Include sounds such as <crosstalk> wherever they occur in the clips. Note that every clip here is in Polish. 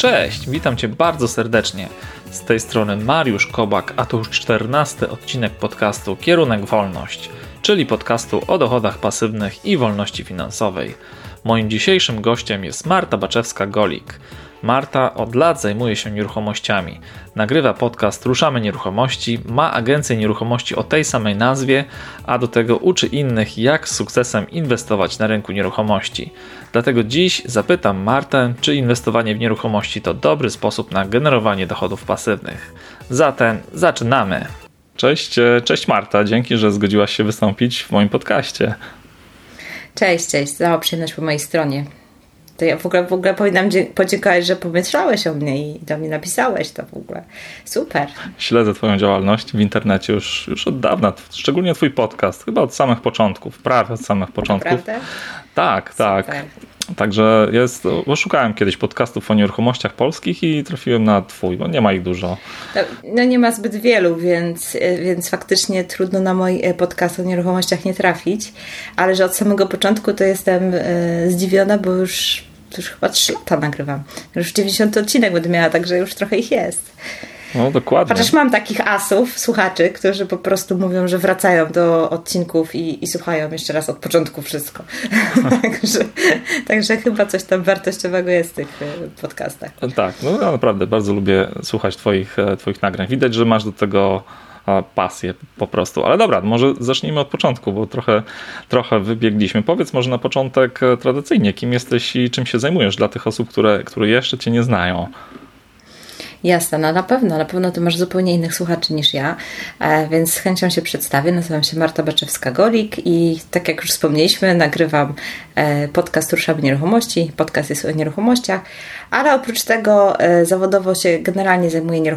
Cześć, witam Cię bardzo serdecznie. Z tej strony Mariusz Kobak, a to już czternasty odcinek podcastu Kierunek Wolność, czyli podcastu o dochodach pasywnych i wolności finansowej. Moim dzisiejszym gościem jest Marta Baczewska-Golik. Marta od lat zajmuje się nieruchomościami. Nagrywa podcast Ruszamy Nieruchomości, ma agencję nieruchomości o tej samej nazwie, a do tego uczy innych, jak z sukcesem inwestować na rynku nieruchomości. Dlatego dziś zapytam Martę, czy inwestowanie w nieruchomości to dobry sposób na generowanie dochodów pasywnych. Zatem zaczynamy. Cześć, e, cześć Marta, dzięki, że zgodziłaś się wystąpić w moim podcaście. Cześć, cześć, cała przyjemność po mojej stronie. To ja w ogóle, w ogóle powinnam podziękować, że pomyślałeś o mnie i do mnie napisałeś to w ogóle. Super. Śledzę Twoją działalność w internecie już, już od dawna, szczególnie Twój podcast, chyba od samych początków, prawie od samych początków. Naprawdę? Tak, tak. Super. Także jest, bo szukałem kiedyś podcastów o nieruchomościach polskich i trafiłem na twój, bo nie ma ich dużo. No, no, nie ma zbyt wielu, więc, więc faktycznie trudno na mój e, podcast o nieruchomościach nie trafić, ale że od samego początku to jestem e, zdziwiona, bo już, już chyba 3 lata nagrywam. Już 90 odcinek będę miała, także już trochę ich jest. No dokładnie. Chociaż mam takich asów, słuchaczy, którzy po prostu mówią, że wracają do odcinków i, i słuchają jeszcze raz od początku wszystko. <laughs> także, także chyba coś tam wartościowego jest w tych e, podcastach. Tak, no ja naprawdę bardzo lubię słuchać twoich, e, twoich nagrań. Widać, że masz do tego pasję po prostu. Ale dobra, może zacznijmy od początku, bo trochę, trochę wybiegliśmy. Powiedz może na początek e, tradycyjnie, kim jesteś i czym się zajmujesz dla tych osób, które, które jeszcze cię nie znają. Jasne, no na pewno, na pewno ty masz zupełnie innych słuchaczy niż ja, e, więc z chęcią się przedstawię. Nazywam się Marta Baczewska-Golik i tak jak już wspomnieliśmy, nagrywam e, podcast Ruszamy Nieruchomości. Podcast jest o nieruchomościach, ale oprócz tego e, zawodowo się generalnie zajmuję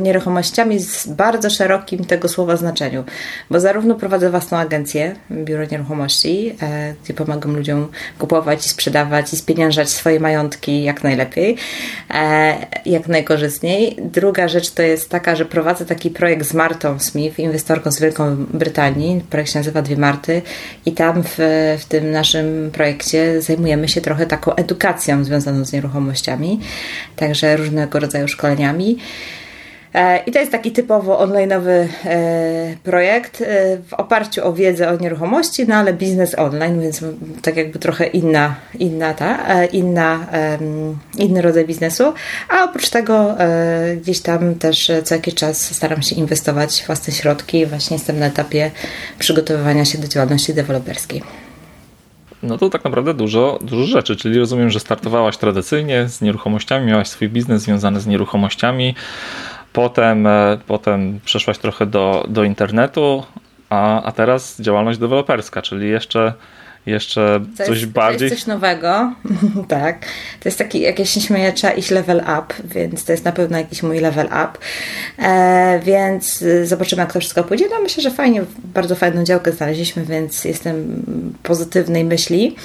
nieruchomościami z bardzo szerokim tego słowa znaczeniu, bo zarówno prowadzę własną agencję, biuro nieruchomości, gdzie pomagam ludziom kupować i sprzedawać i spieniężać swoje majątki jak najlepiej, jak najgorzej korzystniej. Druga rzecz to jest taka, że prowadzę taki projekt z Martą Smith, inwestorką z Wielką Brytanii. Projekt się nazywa Dwie Marty i tam w, w tym naszym projekcie zajmujemy się trochę taką edukacją związaną z nieruchomościami, także różnego rodzaju szkoleniami. E, I to jest taki typowo onlineowy e, projekt e, w oparciu o wiedzę o nieruchomości, no ale biznes online, więc tak jakby trochę inna, inna ta, inna, inny rodzaj biznesu. A oprócz tego gdzieś tam też co jakiś czas staram się inwestować w własne środki. Właśnie jestem na etapie przygotowywania się do działalności deweloperskiej. No to tak naprawdę dużo, dużo rzeczy, czyli rozumiem, że startowałaś tradycyjnie z nieruchomościami, miałaś swój biznes związany z nieruchomościami, Potem, e, potem przeszłaś trochę do, do internetu, a, a teraz działalność deweloperska, czyli jeszcze jeszcze to coś jest, bardziej. To jest coś nowego, <laughs> tak. To jest taki, jak ja się śmieję, trzeba iść level up, więc to jest na pewno jakiś mój level up. E, więc zobaczymy, jak to wszystko pójdzie. No myślę, że fajnie, bardzo fajną działkę znaleźliśmy, więc jestem pozytywnej myśli.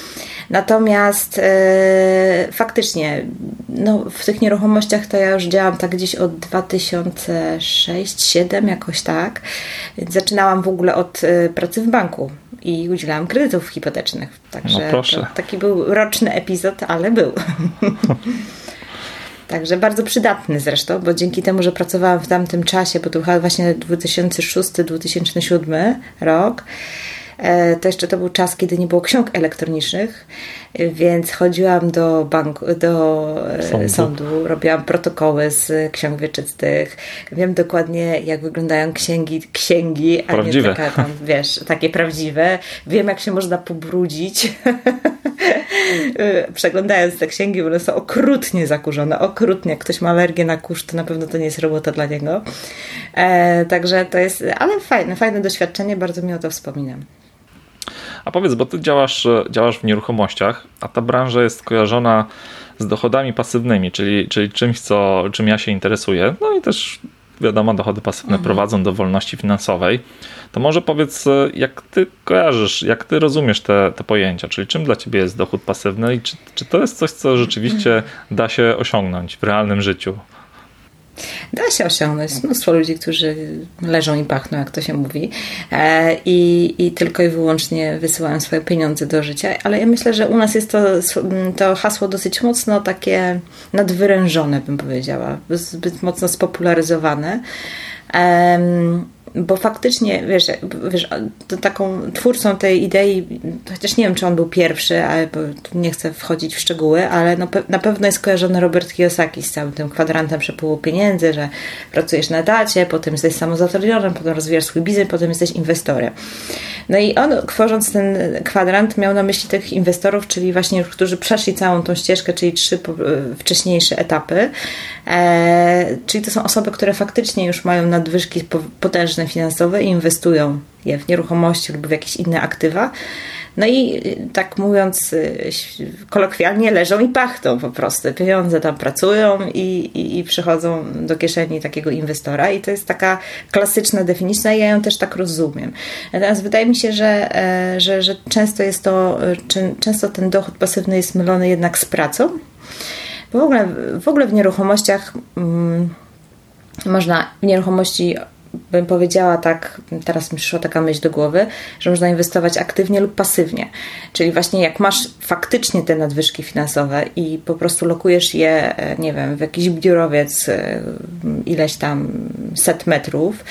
Natomiast e, faktycznie, no, w tych nieruchomościach to ja już działam tak gdzieś od 2006-2007 jakoś tak. Więc zaczynałam w ogóle od e, pracy w banku i udzielałam kredytów hipotecznych. Także no taki był roczny epizod, ale był. <laughs> Także bardzo przydatny zresztą, bo dzięki temu, że pracowałam w tamtym czasie, bo to był właśnie 2006-2007 rok, to jeszcze to był czas, kiedy nie było ksiąg elektronicznych, więc chodziłam do banku, do e, sądu. sądu, robiłam protokoły z ksiąg wieczystych. Wiem dokładnie, jak wyglądają księgi, księgi, a prawdziwe. nie taka tam, wiesz, takie prawdziwe. Wiem, jak się można pobrudzić. <laughs> Przeglądając te księgi, bo one są okrutnie zakurzone, okrutnie. Jak ktoś ma alergię na kurz, to na pewno to nie jest robota dla niego. E, także to jest, ale fajne, fajne doświadczenie, bardzo mi o to wspominam. A powiedz, bo ty działasz, działasz w nieruchomościach, a ta branża jest kojarzona z dochodami pasywnymi, czyli, czyli czymś, co, czym ja się interesuję. No i też wiadomo, dochody pasywne mhm. prowadzą do wolności finansowej. To może powiedz, jak ty kojarzysz, jak ty rozumiesz te, te pojęcia, czyli czym dla ciebie jest dochód pasywny i czy, czy to jest coś, co rzeczywiście da się osiągnąć w realnym życiu? Da się osiągnąć. Mnóstwo ludzi, którzy leżą i pachną, jak to się mówi, e, i, i tylko i wyłącznie wysyłają swoje pieniądze do życia. Ale ja myślę, że u nas jest to, to hasło dosyć mocno takie nadwyrężone, bym powiedziała, zbyt mocno spopularyzowane bo faktycznie, wiesz, wiesz taką twórcą tej idei, chociaż nie wiem, czy on był pierwszy, ale nie chcę wchodzić w szczegóły, ale no, na pewno jest kojarzony Robert Kiyosaki z całym tym kwadrantem przepływu pieniędzy, że pracujesz na dacie, potem jesteś samozatrudnionym, potem rozwijasz swój biznes, potem jesteś inwestorem. No i on, tworząc ten kwadrant, miał na myśli tych inwestorów, czyli właśnie, którzy przeszli całą tą ścieżkę, czyli trzy wcześniejsze etapy. E, czyli to są osoby, które faktycznie już mają nadwyżki potężne finansowe i inwestują je w nieruchomości lub w jakieś inne aktywa. No i tak mówiąc y, kolokwialnie, leżą i pachną po prostu. Pieniądze tam pracują i, i, i przychodzą do kieszeni takiego inwestora, i to jest taka klasyczna definicja, i ja ją też tak rozumiem. Natomiast wydaje mi się, że, e, że, że często jest to, często ten dochód pasywny jest mylony jednak z pracą. W ogóle, w ogóle w nieruchomościach mm, można w nieruchomości bym powiedziała tak, teraz mi przyszła taka myśl do głowy, że można inwestować aktywnie lub pasywnie. Czyli właśnie jak masz faktycznie te nadwyżki finansowe i po prostu lokujesz je, e, nie wiem, w jakiś biurowiec e, ileś tam set metrów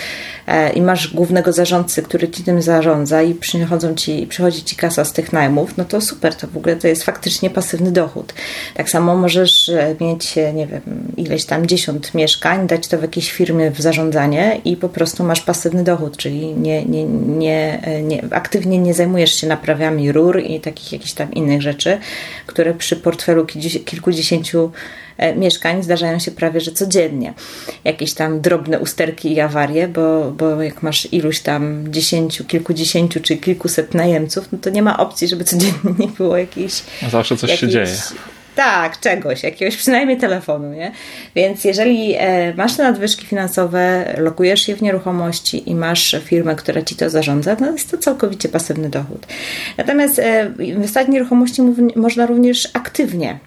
e, i masz głównego zarządcy, który ci tym zarządza i przychodzą ci, przychodzi ci kasa z tych najmów, no to super, to w ogóle to jest faktycznie pasywny dochód. Tak samo możesz mieć, nie wiem, ileś tam dziesiąt mieszkań, dać to w jakiejś firmie w zarządzanie i po prostu masz pasywny dochód, czyli nie, nie, nie, nie, aktywnie nie zajmujesz się naprawami rur i takich jakichś tam innych rzeczy, które przy portfelu kilkudziesięciu e, mieszkań zdarzają się prawie że codziennie. Jakieś tam drobne usterki i awarie, bo, bo jak masz iluś tam dziesięciu, kilkudziesięciu czy kilkuset najemców, no to nie ma opcji, żeby codziennie nie było jakiejś. Zawsze coś się dzieje tak, czegoś, jakiegoś przynajmniej telefonu, nie? Więc jeżeli e, masz te nadwyżki finansowe, lokujesz je w nieruchomości i masz firmę, która ci to zarządza, to jest to całkowicie pasywny dochód. Natomiast e, inwestować w nieruchomości można również aktywnie.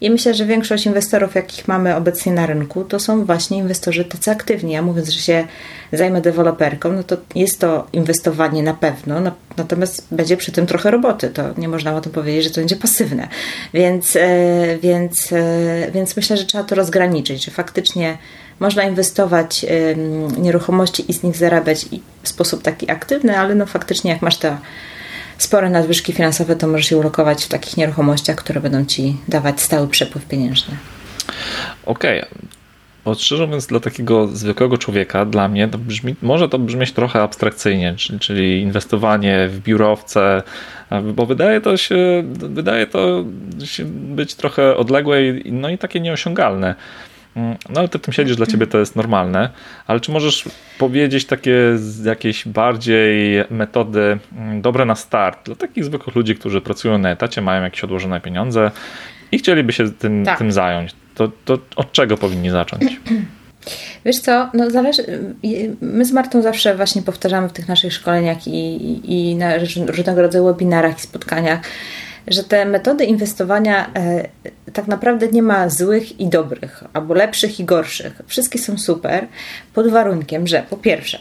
I myślę, że większość inwestorów, jakich mamy obecnie na rynku, to są właśnie inwestorzy tacy aktywni. Ja mówiąc, że się zajmę deweloperką, no to jest to inwestowanie na pewno, natomiast będzie przy tym trochę roboty. To nie można o tym powiedzieć, że to będzie pasywne. Więc, e, więc, e, więc myślę, że trzeba to rozgraniczyć, że faktycznie można inwestować w nieruchomości i z nich zarabiać w sposób taki aktywny, ale no faktycznie jak masz te spore nadwyżki finansowe, to możesz je ulokować w takich nieruchomościach, które będą ci dawać stały przepływ pieniężny. Okej. Okay. Szczerze mówiąc, dla takiego zwykłego człowieka, dla mnie, to brzmi, może to brzmieć trochę abstrakcyjnie, czyli, czyli inwestowanie w biurowce, bo wydaje to się, wydaje to się być trochę odległe no i takie nieosiągalne. Mm, no ale ty tym siedzisz, dla ciebie to jest normalne, ale czy możesz powiedzieć takie jakieś bardziej metody mm, dobre na start dla takich zwykłych ludzi, którzy pracują na etacie, mają jakieś odłożone pieniądze i chcieliby się tym, tak. tym zająć? To, to od czego powinni zacząć? <clears throat> Wiesz co, no zależy, my z Martą zawsze właśnie powtarzamy w tych naszych szkoleniach i, i na różnego rodzaju webinarach i spotkaniach, że te metody inwestowania e, tak naprawdę nie ma złych i dobrych, albo lepszych i gorszych. Wszystkie są super, pod warunkiem, że po pierwsze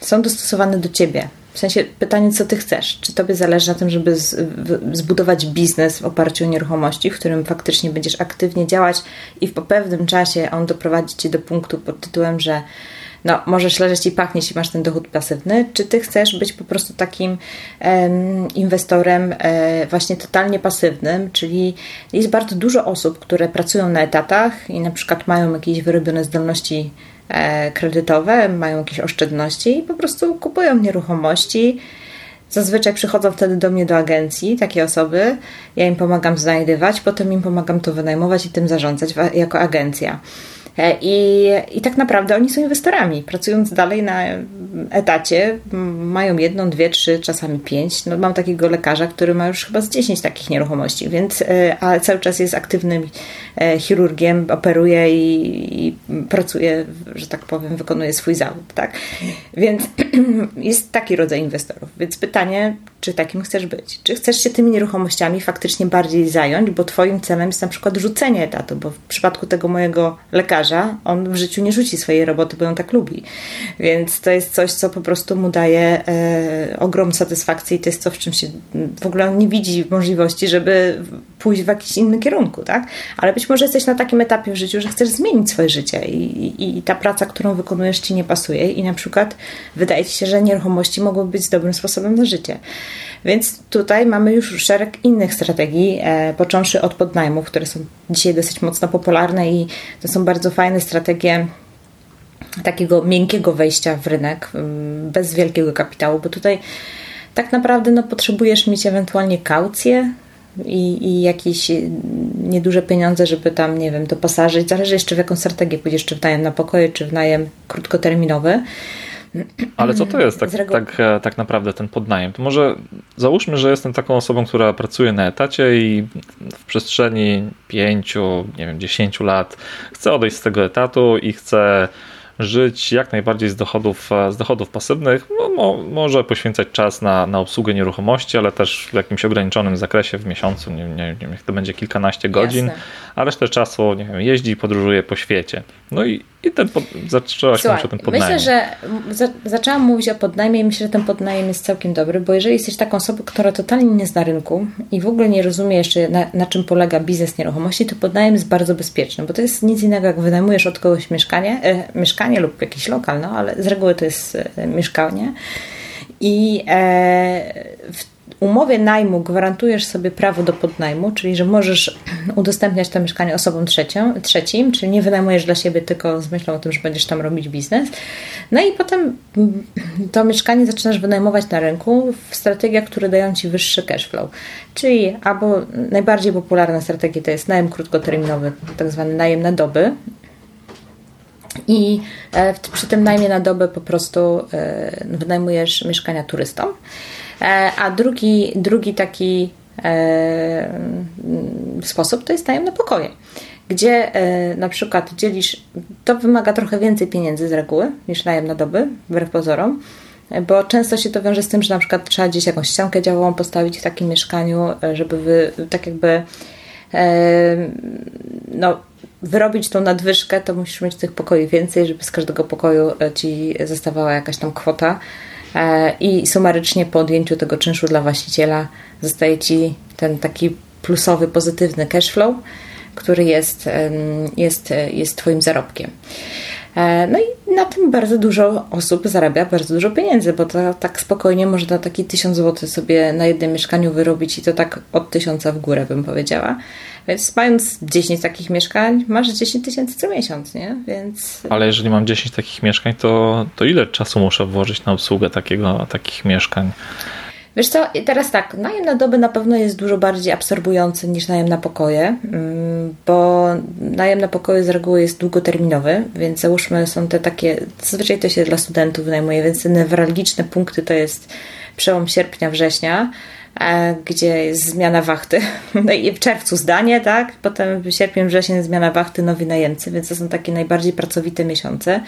są dostosowane do ciebie. W sensie pytanie, co ty chcesz? Czy tobie zależy na tym, żeby zbudować biznes w oparciu o nieruchomości, w którym faktycznie będziesz aktywnie działać i w po pewnym czasie on doprowadzi cię do punktu pod tytułem, że no, możesz leżeć i pachnieć i masz ten dochód pasywny, czy ty chcesz być po prostu takim um, inwestorem e, właśnie totalnie pasywnym, czyli jest bardzo dużo osób, które pracują na etatach i na przykład mają jakieś wyrobione zdolności e, kredytowe, mają jakieś oszczędności i po prostu kupują nieruchomości. Zazwyczaj przychodzą wtedy do mnie do agencji takie osoby, ja im pomagam znajdywać, potem im pomagam to wynajmować i tym zarządzać jako agencja. E, I, I tak naprawdę oni są inwestorami. Pracując dalej na etacie, mają jedną, dwie, trzy, czasami pięć. No, mam takiego lekarza, który ma już chyba z dziesięć takich nieruchomości, więc e, a cały czas jest aktywnym e, chirurgiem, operuje i, i pracuje, że tak powiem, wykonuje swój zawód. Tak? Więc <clears throat> jest taki rodzaj inwestorów. Więc pytanie, pytanie, czy takim chcesz być? Czy chcesz się tymi nieruchomościami faktycznie bardziej zająć, bo twoim celem jest na przykład rzucenie etatu, bo w przypadku tego mojego lekarza, on w życiu nie rzuci swojej roboty, bo ją tak lubi. Więc to jest coś, co po prostu mu daje e, ogrom satysfakcji i to jest to, w czym się w ogóle nie widzi możliwości, żeby pójść w jakiś inny kierunku, tak? Ale być może jesteś na takim etapie w życiu, że chcesz zmienić swoje życie i, i, i ta praca, którą wykonujesz ci nie pasuje i na przykład wydaje ci się, że nieruchomości mogą być dobrym sposobem na życie. Więc tutaj mamy już szereg innych strategii, e, począwszy od podnajmów, które są dzisiaj dosyć mocno popularne i to są bardzo fajne strategie takiego miękkiego wejścia w rynek mm, bez wielkiego kapitału, bo tutaj tak naprawdę no, potrzebujesz mieć ewentualnie kaucję i, i jakieś nieduże pieniądze, żeby tam, nie wiem, doposażyć. Zależy jeszcze w jaką strategię pójdziesz, czy w najem na pokoje, czy w najem krótkoterminowy. Ale co to jest tak, tak, e, tak naprawdę ten podnajem? To może załóżmy, że jestem taką osobą, która pracuje na etacie i w przestrzeni pięciu, nie wiem, dziesięciu lat chcę odejść z tego etatu i chcę żyć jak najbardziej z dochodów, e, z dochodów pasywnych. No, mo, może poświęcać czas na, na obsługę nieruchomości, ale też w jakimś ograniczonym zakresie w miesiącu, nie, nie, nie wiem, to będzie kilkanaście godzin, Jasne. a resztę czasu nie wiem, jeździ i podróżuje po świecie. No i, i ten pod, zaczęłaś mówić o tym podnajmie. Myślę, że za, zaczęłam mówić o podnajmie i myślę, że ten podnajem jest całkiem dobry, bo jeżeli jesteś taką osobą, która totalnie nie zna rynku i w ogóle nie rozumie jeszcze na, na czym polega biznes nieruchomości, to podnajem jest bardzo bezpieczny, bo to jest nic innego jak wynajmujesz od kogoś mieszkanie, e, mieszkanie lub jakiś lokal, no ale z reguły to jest e, mieszkanie i e, w umowie najmu gwarantujesz sobie prawo do podnajmu, czyli że możesz <clears throat> udostępniać to mieszkanie osobom trzecią, trzecim, czyli nie wynajmujesz dla siebie tylko z myślą o tym, że będziesz tam robić biznes. No i potem <clears throat> to mieszkanie zaczynasz wynajmować na rynku w strategiach, które dają Ci wyższy cash flow. Czyli albo najbardziej popularna strategia to jest najem krótkoterminowy, tak zwany najem na doby, i e, przy tym najmie na dobę po prostu e, wynajmujesz mieszkania turystom. E, a drugi, drugi taki e, sposób to jest najem na pokoje, gdzie e, na przykład dzielisz, to wymaga trochę więcej pieniędzy z reguły niż najem na doby, wbrew pozorom, bo często się to wiąże z tym, że na przykład trzeba gdzieś jakąś ściankę działową postawić w takim mieszkaniu, żeby wy, tak jakby no, wyrobić tą nadwyżkę, to musisz mieć tych pokoi więcej, żeby z każdego pokoju ci zostawała jakaś tam kwota. E, i sumarycznie po odjęciu tego czynszu dla właściciela zostaje Ci ten taki plusowy, pozytywny cash flow, który jest, jest, jest Twoim zarobkiem. E, no i na tym bardzo dużo osób zarabia bardzo dużo pieniędzy, bo to tak spokojnie można taki 1000 zł sobie na jednym mieszkaniu wyrobić i to tak od tysiąca w górę bym powiedziała. Więc mając 10 takich mieszkań, masz 10 tysięcy co miesiąc, nie? Więc... Ale jeżeli mam 10 takich mieszkań, to, to ile czasu muszę włożyć na obsługę takiego, takich mieszkań? Wiesz co, teraz tak, najem na dobę na pewno jest dużo bardziej absorbujący niż najem na pokoje, mm, bo najem na pokoje z reguły jest długoterminowy, więc załóżmy są te takie, zazwyczaj to się dla studentów wynajmuje, więc te newralgiczne punkty to jest przełom sierpnia, września, gdzie jest zmiana wachty. <laughs> No i w czerwcu zdanie, tak? Potem w sierpień, wrzesień zmiana wachty, nowi najemcy, więc to są takie najbardziej pracowite miesiące.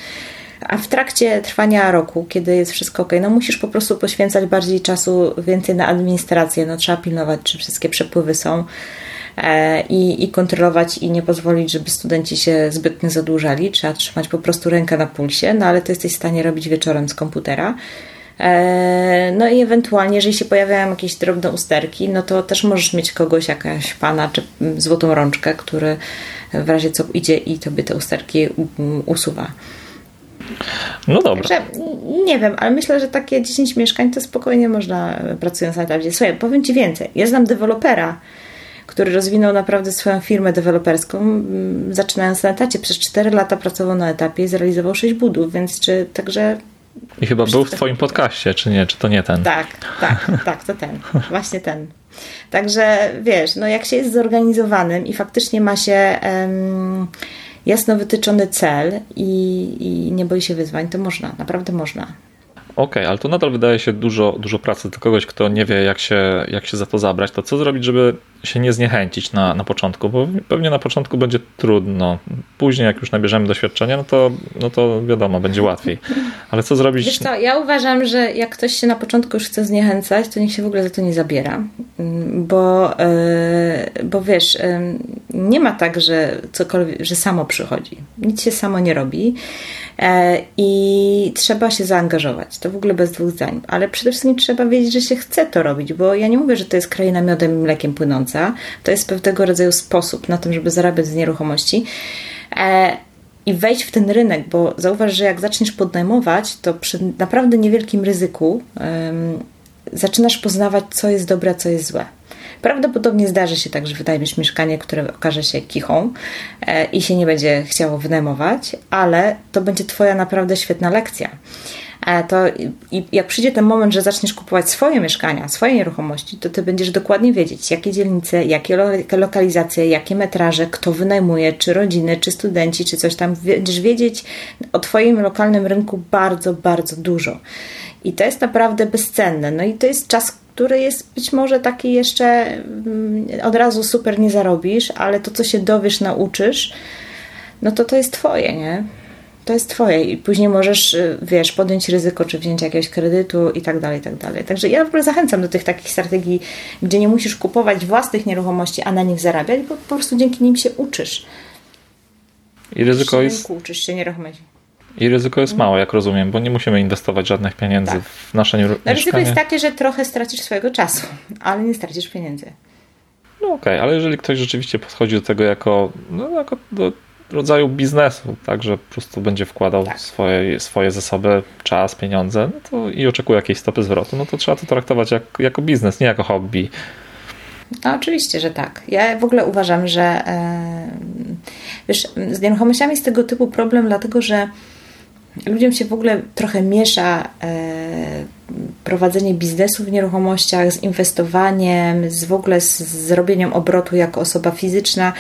A w trakcie trwania roku, kiedy jest wszystko ok, no musisz po prostu poświęcać bardziej czasu, więcej na administrację. No trzeba pilnować, czy wszystkie przepływy są e, i, i kontrolować i nie pozwolić, żeby studenci się zbytnio zadłużali. Trzeba trzymać po prostu rękę na pulsie, no ale to jesteś w stanie robić wieczorem z komputera. E, no i ewentualnie, jeżeli się pojawiają jakieś drobne usterki, no to też możesz mieć kogoś, jakaś pana czy złotą rączkę, który w razie co idzie i tobie te usterki usuwa. No dobra. Także nie wiem, ale myślę, że takie 10 mieszkań to spokojnie można pracując na etacie. Słuchaj, powiem Ci więcej. Ja znam dewelopera, który rozwinął naprawdę swoją firmę deweloperską, mm, zaczynając na etacie. Przez 4 lata pracował na etapie i zrealizował 6 budów, więc czy także i chyba był w Twoim podcaście, czy nie? Czy to nie ten? Tak, tak, tak, to ten. Właśnie ten. Także wiesz, no jak się jest zorganizowanym i faktycznie ma się. Um, jasno wytyczony cel i, i nie boi się wyzwań, to można, naprawdę można. Okej, okay, ale to nadal wydaje się dużo, dużo pracy dla kogoś, kto nie wie, jak się, jak się za to zabrać. To co zrobić, żeby się nie zniechęcić na, na początku? Bo pewnie na początku będzie trudno. Później, jak już nabierzemy doświadczenia, no to, no to wiadomo, będzie łatwiej. Ale co zrobić? Wiesz co, ja uważam, że jak ktoś się na początku już chce zniechęcać, to niech się w ogóle za to nie zabiera. Bo, yy, bo wiesz, yy, nie ma tak, że cokolwiek, że samo przychodzi. Nic się samo nie robi. E, i trzeba się zaangażować. To w ogóle bez dwóch zdań. Ale przede wszystkim trzeba wiedzieć, że się chce to robić, bo ja nie mówię, że to jest kraina miodem i mlekiem płynąca. To jest pewnego rodzaju sposób na tym, żeby zarabiać z nieruchomości e, i wejść w ten rynek, bo zauważ, że jak zaczniesz podnajmować, to przy naprawdę niewielkim ryzyku um, zaczynasz poznawać, co jest dobre, a co jest złe. Prawdopodobnie zdarzy się tak, że wynajmiesz mieszkanie, które okaże się kichą e, i się nie będzie chciało wynajmować, ale to będzie Twoja naprawdę świetna lekcja. E, to i jak przyjdzie ten moment, że zaczniesz kupować swoje mieszkania, swoje nieruchomości, to ty będziesz dokładnie wiedzieć, jakie dzielnice, jakie lokalizacje, jakie metraże, kto wynajmuje, czy rodziny, czy studenci, czy coś tam. Będziesz wiedzieć o Twoim lokalnym rynku bardzo, bardzo dużo. I to jest naprawdę bezcenne. No i to jest czas, który jest być może taki jeszcze mm, od razu super nie zarobisz, ale to, co się dowiesz, nauczysz, no to to jest twoje, nie? To jest twoje i później możesz, y, wiesz, podjąć ryzyko, czy wziąć jakiegoś kredytu i tak dalej, i tak dalej. Także ja w ogóle zachęcam do tych takich strategii, gdzie nie musisz kupować własnych nieruchomości, a na nich zarabiać, bo po prostu dzięki nim się uczysz. I ryzyko jest... Uczysz się nieruchomości. I ryzyko jest małe, jak rozumiem, bo nie musimy inwestować żadnych pieniędzy tak. w nasze nieruchomości. No, ryzyko jest takie, że trochę stracisz swojego czasu, ale nie stracisz pieniędzy. No okej, okay, ale jeżeli ktoś rzeczywiście podchodzi do tego jako, no, jako do rodzaju biznesu, tak, że po prostu będzie wkładał tak. swoje, swoje zasoby, czas, pieniądze no to i oczekuje jakiejś stopy zwrotu, no to trzeba to traktować jak, jako biznes, nie jako hobby. No oczywiście, że tak. Ja w ogóle uważam, że e, wiesz, z nieruchomościami jest tego typu problem, dlatego że ludziom się w ogóle trochę miesza e, prowadzenie biznesu w nieruchomościach z inwestowaniem, z w ogóle z zrobieniem obrotu jako osoba fizyczna.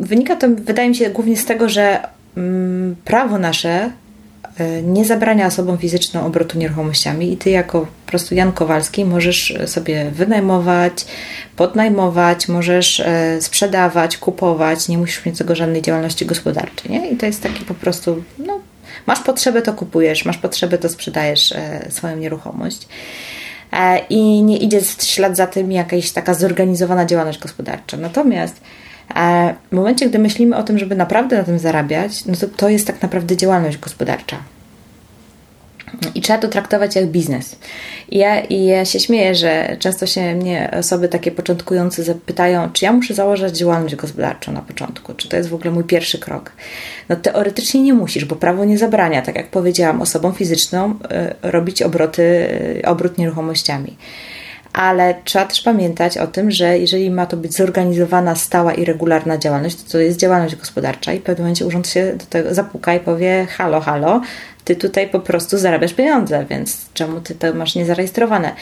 Wynika to, wydaje mi się, głównie z tego, że mm, prawo nasze e, nie zabrania osobom fizycznym obrotu nieruchomościami i ty jako po prostu Jan Kowalski możesz sobie wynajmować, podnajmować, możesz e, sprzedawać, kupować, nie musisz mieć tego żadnej działalności gospodarczej, nie? I to jest taki po prostu, no, Masz potrzebę, to kupujesz, masz potrzebę, to sprzedajesz e, swoją nieruchomość. E, I nie idzie w ślad za tym jakaś taka zorganizowana działalność gospodarcza. Natomiast e, w momencie, gdy myślimy o tym, żeby naprawdę na tym zarabiać, no to to jest tak naprawdę działalność gospodarcza. I trzeba to traktować jak biznes. I ja, I ja się śmieję, że często się mnie osoby takie początkujące zapytają, czy ja muszę założyć działalność gospodarczą na początku, czy to jest w ogóle mój pierwszy krok. No teoretycznie nie musisz, bo prawo nie zabrania, tak jak powiedziałam, osobom fizycznym y, robić obroty, y, obrót nieruchomościami ale trzeba też pamiętać o tym, że jeżeli ma to być zorganizowana, stała i regularna działalność, to to jest działalność gospodarcza i w pewnym momencie urząd się do tego zapuka i powie halo, halo, ty tutaj po prostu zarabiasz pieniądze, więc czemu ty to masz niezarejestrowane?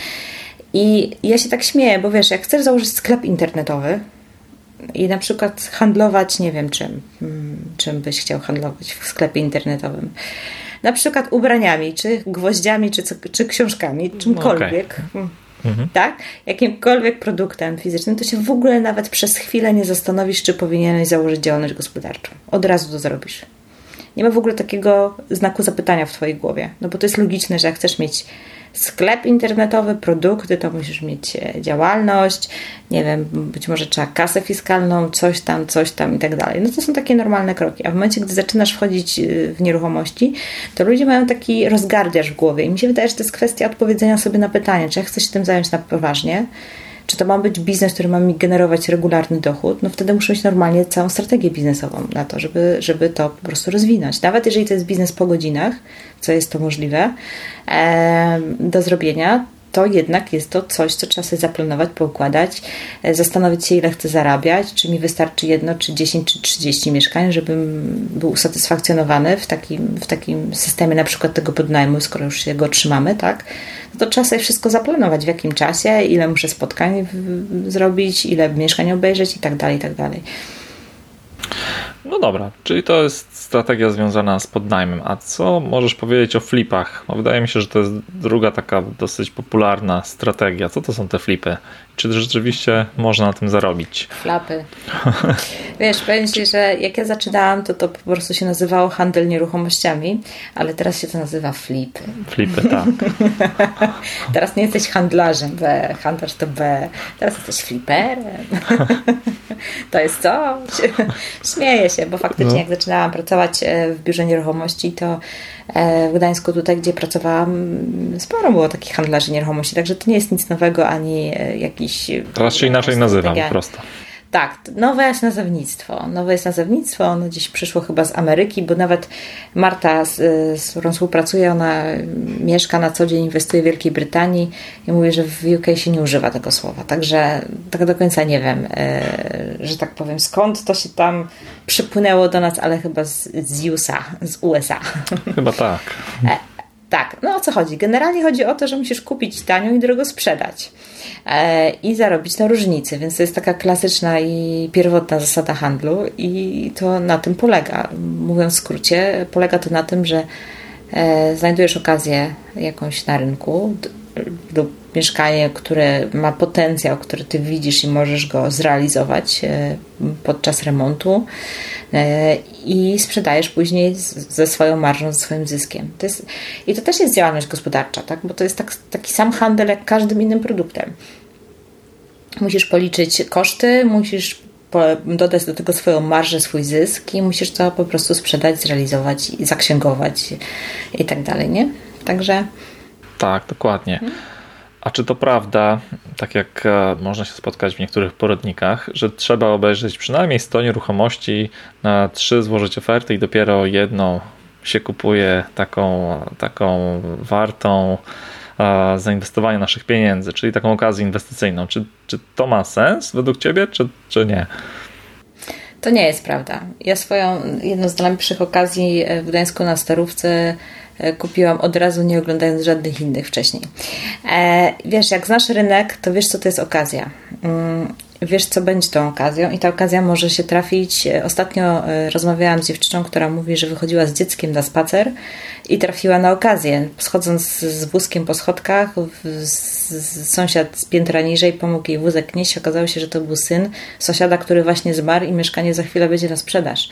I ja się tak śmieję, bo wiesz, jak chcesz założyć sklep internetowy i na przykład handlować, nie wiem czym, hmm, czym byś chciał handlować w sklepie internetowym, na przykład ubraniami, czy gwoździami, czy, czy książkami, czymkolwiek. Okay. Hmm, mhm. Tak? Jakimkolwiek produktem fizycznym, to się w ogóle nawet przez chwilę nie zastanowisz, czy powinieneś założyć działalność gospodarczą. Od razu to zrobisz nie ma w ogóle takiego znaku zapytania w Twojej głowie. No bo to jest logiczne, że jak chcesz mieć sklep internetowy, produkty, to musisz mieć e, działalność, nie wiem, być może trzeba kasę fiskalną, coś tam, coś tam i tak dalej. No to są takie normalne kroki. A w momencie, gdy zaczynasz wchodzić e, w nieruchomości, to ludzie mają taki rozgardiaż w głowie. I mi się wydaje, że to jest kwestia odpowiedzenia sobie na pytanie, czy ja chcę się tym zająć na poważnie, czy to ma być biznes, który ma mi generować regularny dochód, no wtedy muszę mieć normalnie całą strategię biznesową na to, żeby, żeby to po prostu rozwinąć. Nawet jeżeli to jest biznes po godzinach, co jest to możliwe e, do zrobienia, to jednak jest to coś, co trzeba sobie zaplanować, poukładać, e, zastanowić się, ile chcę zarabiać, czy mi wystarczy jedno, czy 10, czy 30 mieszkań, żebym był usatysfakcjonowany w takim, w takim systemie na przykład tego podnajmu, skoro już się go trzymamy, tak? No to trzeba sobie wszystko zaplanować, w jakim czasie, ile muszę spotkań zrobić, ile mieszkań obejrzeć i tak dalej, i tak dalej. No dobra, czyli to jest strategia związana z podnajmem. A co możesz powiedzieć o flipach? No wydaje mi się, że to jest druga taka dosyć popularna strategia. Co to są te flipy? Czy rzeczywiście można na tym zarobić? Flapy. <laughs> Wiesz, powiem Ci, że jak ja zaczynałam, to to po prostu się nazywało handel nieruchomościami, ale teraz się to nazywa flipy. Flipy, <laughs> tak. teraz nie jesteś handlarzem B, handlarz to B, teraz jesteś fliperem. <laughs> to jest co? Śmieję się, bo faktycznie no. jak zaczynałam pracować e, w biurze nieruchomości, to w Gdańsku tutaj, gdzie pracowałam, sporo było takich handlarzy nieruchomości, także to nie jest nic nowego, ani e, jakiś... Teraz się inaczej nazywa po prostu. Tak, nowe jest nazewnictwo. Nowe jest nazewnictwo, ono gdzieś przyszło chyba z Ameryki, bo nawet Marta, z, z którą współpracuję, ona mieszka na co dzień, inwestuje w Wielkiej Brytanii i mówi, że w UK się nie używa tego słowa. Także tak do końca nie wiem, e, że tak powiem, skąd to się tam przypłynęło do nas, ale chyba z, z USA, z USA. Chyba tak. Tak, no o co chodzi? Generalnie chodzi o to, że musisz kupić tanio i drogo sprzedać e, i zarobić na różnicy, więc to jest taka klasyczna i pierwotna zasada handlu i to na tym polega. Mówiąc w skrócie, polega to na tym, że e, znajdujesz okazję jakąś na rynku lub mieszkanie, które ma potencjał, który ty widzisz i możesz go zrealizować e, podczas remontu e, i sprzedajesz później ze swoją marżą, ze swoim zyskiem. To jest, I to też jest działalność gospodarcza, tak? bo to jest tak, taki sam handel jak każdym innym produktem. Musisz policzyć koszty, musisz dodać do tego swoją marżę, swój zysk i musisz to po prostu sprzedać, zrealizować, zaksięgować i tak dalej, nie? Także... Tak, dokładnie. Hmm. A czy to prawda, tak jak e, można się spotkać w niektórych poradnikach, że trzeba obejrzeć przynajmniej 100 nieruchomości na trzy złożyć oferty i dopiero jedną się kupuje taką, taką wartą e, zainwestowania naszych pieniędzy, czyli taką okazję inwestycyjną. Czy, czy to ma sens według Ciebie, czy, czy nie? To nie jest prawda. Ja swoją, jedną z najlepszych okazji w Gdańsku na Starówce E, kupiłam od razu, nie oglądając żadnych innych wcześniej. E, wiesz, jak znasz rynek, to wiesz, co to jest okazja. Wiesz, co będzie tą okazją, i ta okazja może się trafić. Ostatnio e, rozmawiałam z dziewczyną, która mówi, że wychodziła z dzieckiem na spacer i trafiła na okazję. Schodząc z wózkiem po schodkach, sąsiad z piętra niżej pomógł jej wózek nieść. Okazało się, że to był syn sąsiada, który właśnie zmarł i mieszkanie za chwilę będzie na sprzedaż.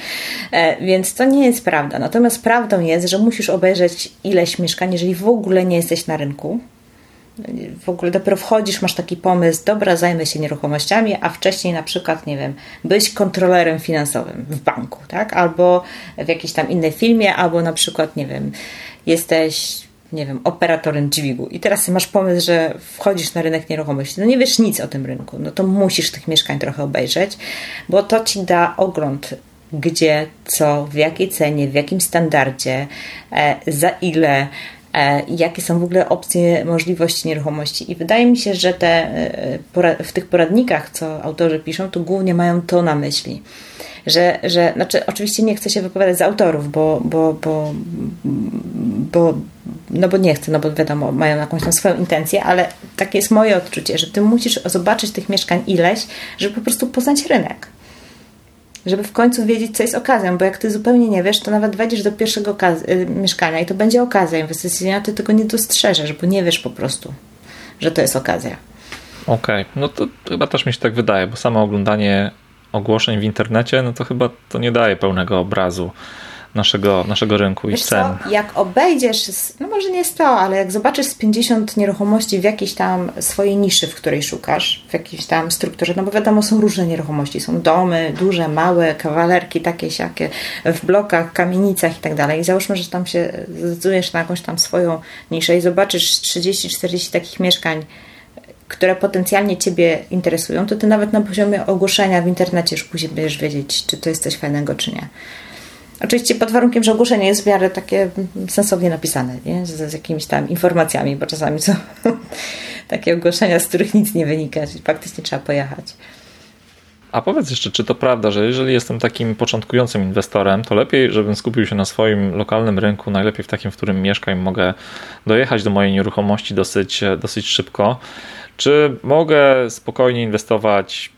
E, więc to nie jest prawda. Natomiast prawdą jest, że musisz obejrzeć ileś mieszkań, jeżeli w ogóle nie jesteś na rynku w ogóle dopiero wchodzisz, masz taki pomysł, dobra, zajmę się nieruchomościami, a wcześniej na przykład, nie wiem, być kontrolerem finansowym w banku, tak? Albo w jakiejś tam innej filmie, albo na przykład, nie wiem, jesteś, nie wiem, operatorem dźwigu. I teraz masz pomysł, że wchodzisz na rynek nieruchomości, no nie wiesz nic o tym rynku, no to musisz tych mieszkań trochę obejrzeć, bo to ci da ogląd gdzie, co, w jakiej cenie, w jakim standardzie, e, za ile, jakie są w ogóle opcje, możliwości nieruchomości. I wydaje mi się, że te, e, w tych poradnikach, co autorzy piszą, to głównie mają to na myśli. Że, że znaczy, oczywiście nie chcę się wypowiadać za autorów, bo, bo, bo, bo, no bo nie chcę, no bo wiadomo, mają jakąś tam swoją intencję, ale takie jest moje odczucie, że ty musisz zobaczyć tych mieszkań ileś, żeby po prostu poznać rynek żeby w końcu wiedzieć, co jest okazją, bo jak ty zupełnie nie wiesz, to nawet wejdziesz do pierwszego y, mieszkania i to będzie okazja inwestycyjna, ty tego nie dostrzeżesz, bo nie wiesz po prostu, że to jest okazja. Okej, okay. no to chyba też mi się tak wydaje, bo samo oglądanie ogłoszeń w internecie, no to chyba to nie daje pełnego obrazu naszego, naszego rynku Wiesz i cen. Co? Jak obejdziesz, no może nie 100, ale jak zobaczysz z 50 nieruchomości w jakiejś tam swojej niszy, w której szukasz, w jakiejś tam strukturze, no bo wiadomo, są różne nieruchomości. Są domy, duże, małe, kawalerki, takie, siakie, w blokach, kamienicach i tak dalej. I załóżmy, że tam się zdecydujesz na jakąś tam swoją niszę i zobaczysz 30-40 takich mieszkań, które potencjalnie Ciebie interesują, to Ty nawet na poziomie ogłoszenia w internecie już później będziesz wiedzieć, czy to jest coś fajnego, czy nie. Oczywiście pod warunkiem, że ogłoszenie jest w miarę takie sensownie napisane, nie? Z, z jakimiś tam informacjami, bo czasami są <laughs> takie ogłoszenia, z których nic nie wynika, czyli faktycznie trzeba pojechać. A powiedz jeszcze, czy to prawda, że jeżeli jestem takim początkującym inwestorem, to lepiej, żebym skupił się na swoim lokalnym rynku, najlepiej w takim, w którym mieszkam, mogę dojechać do mojej nieruchomości dosyć, dosyć szybko. Czy mogę spokojnie inwestować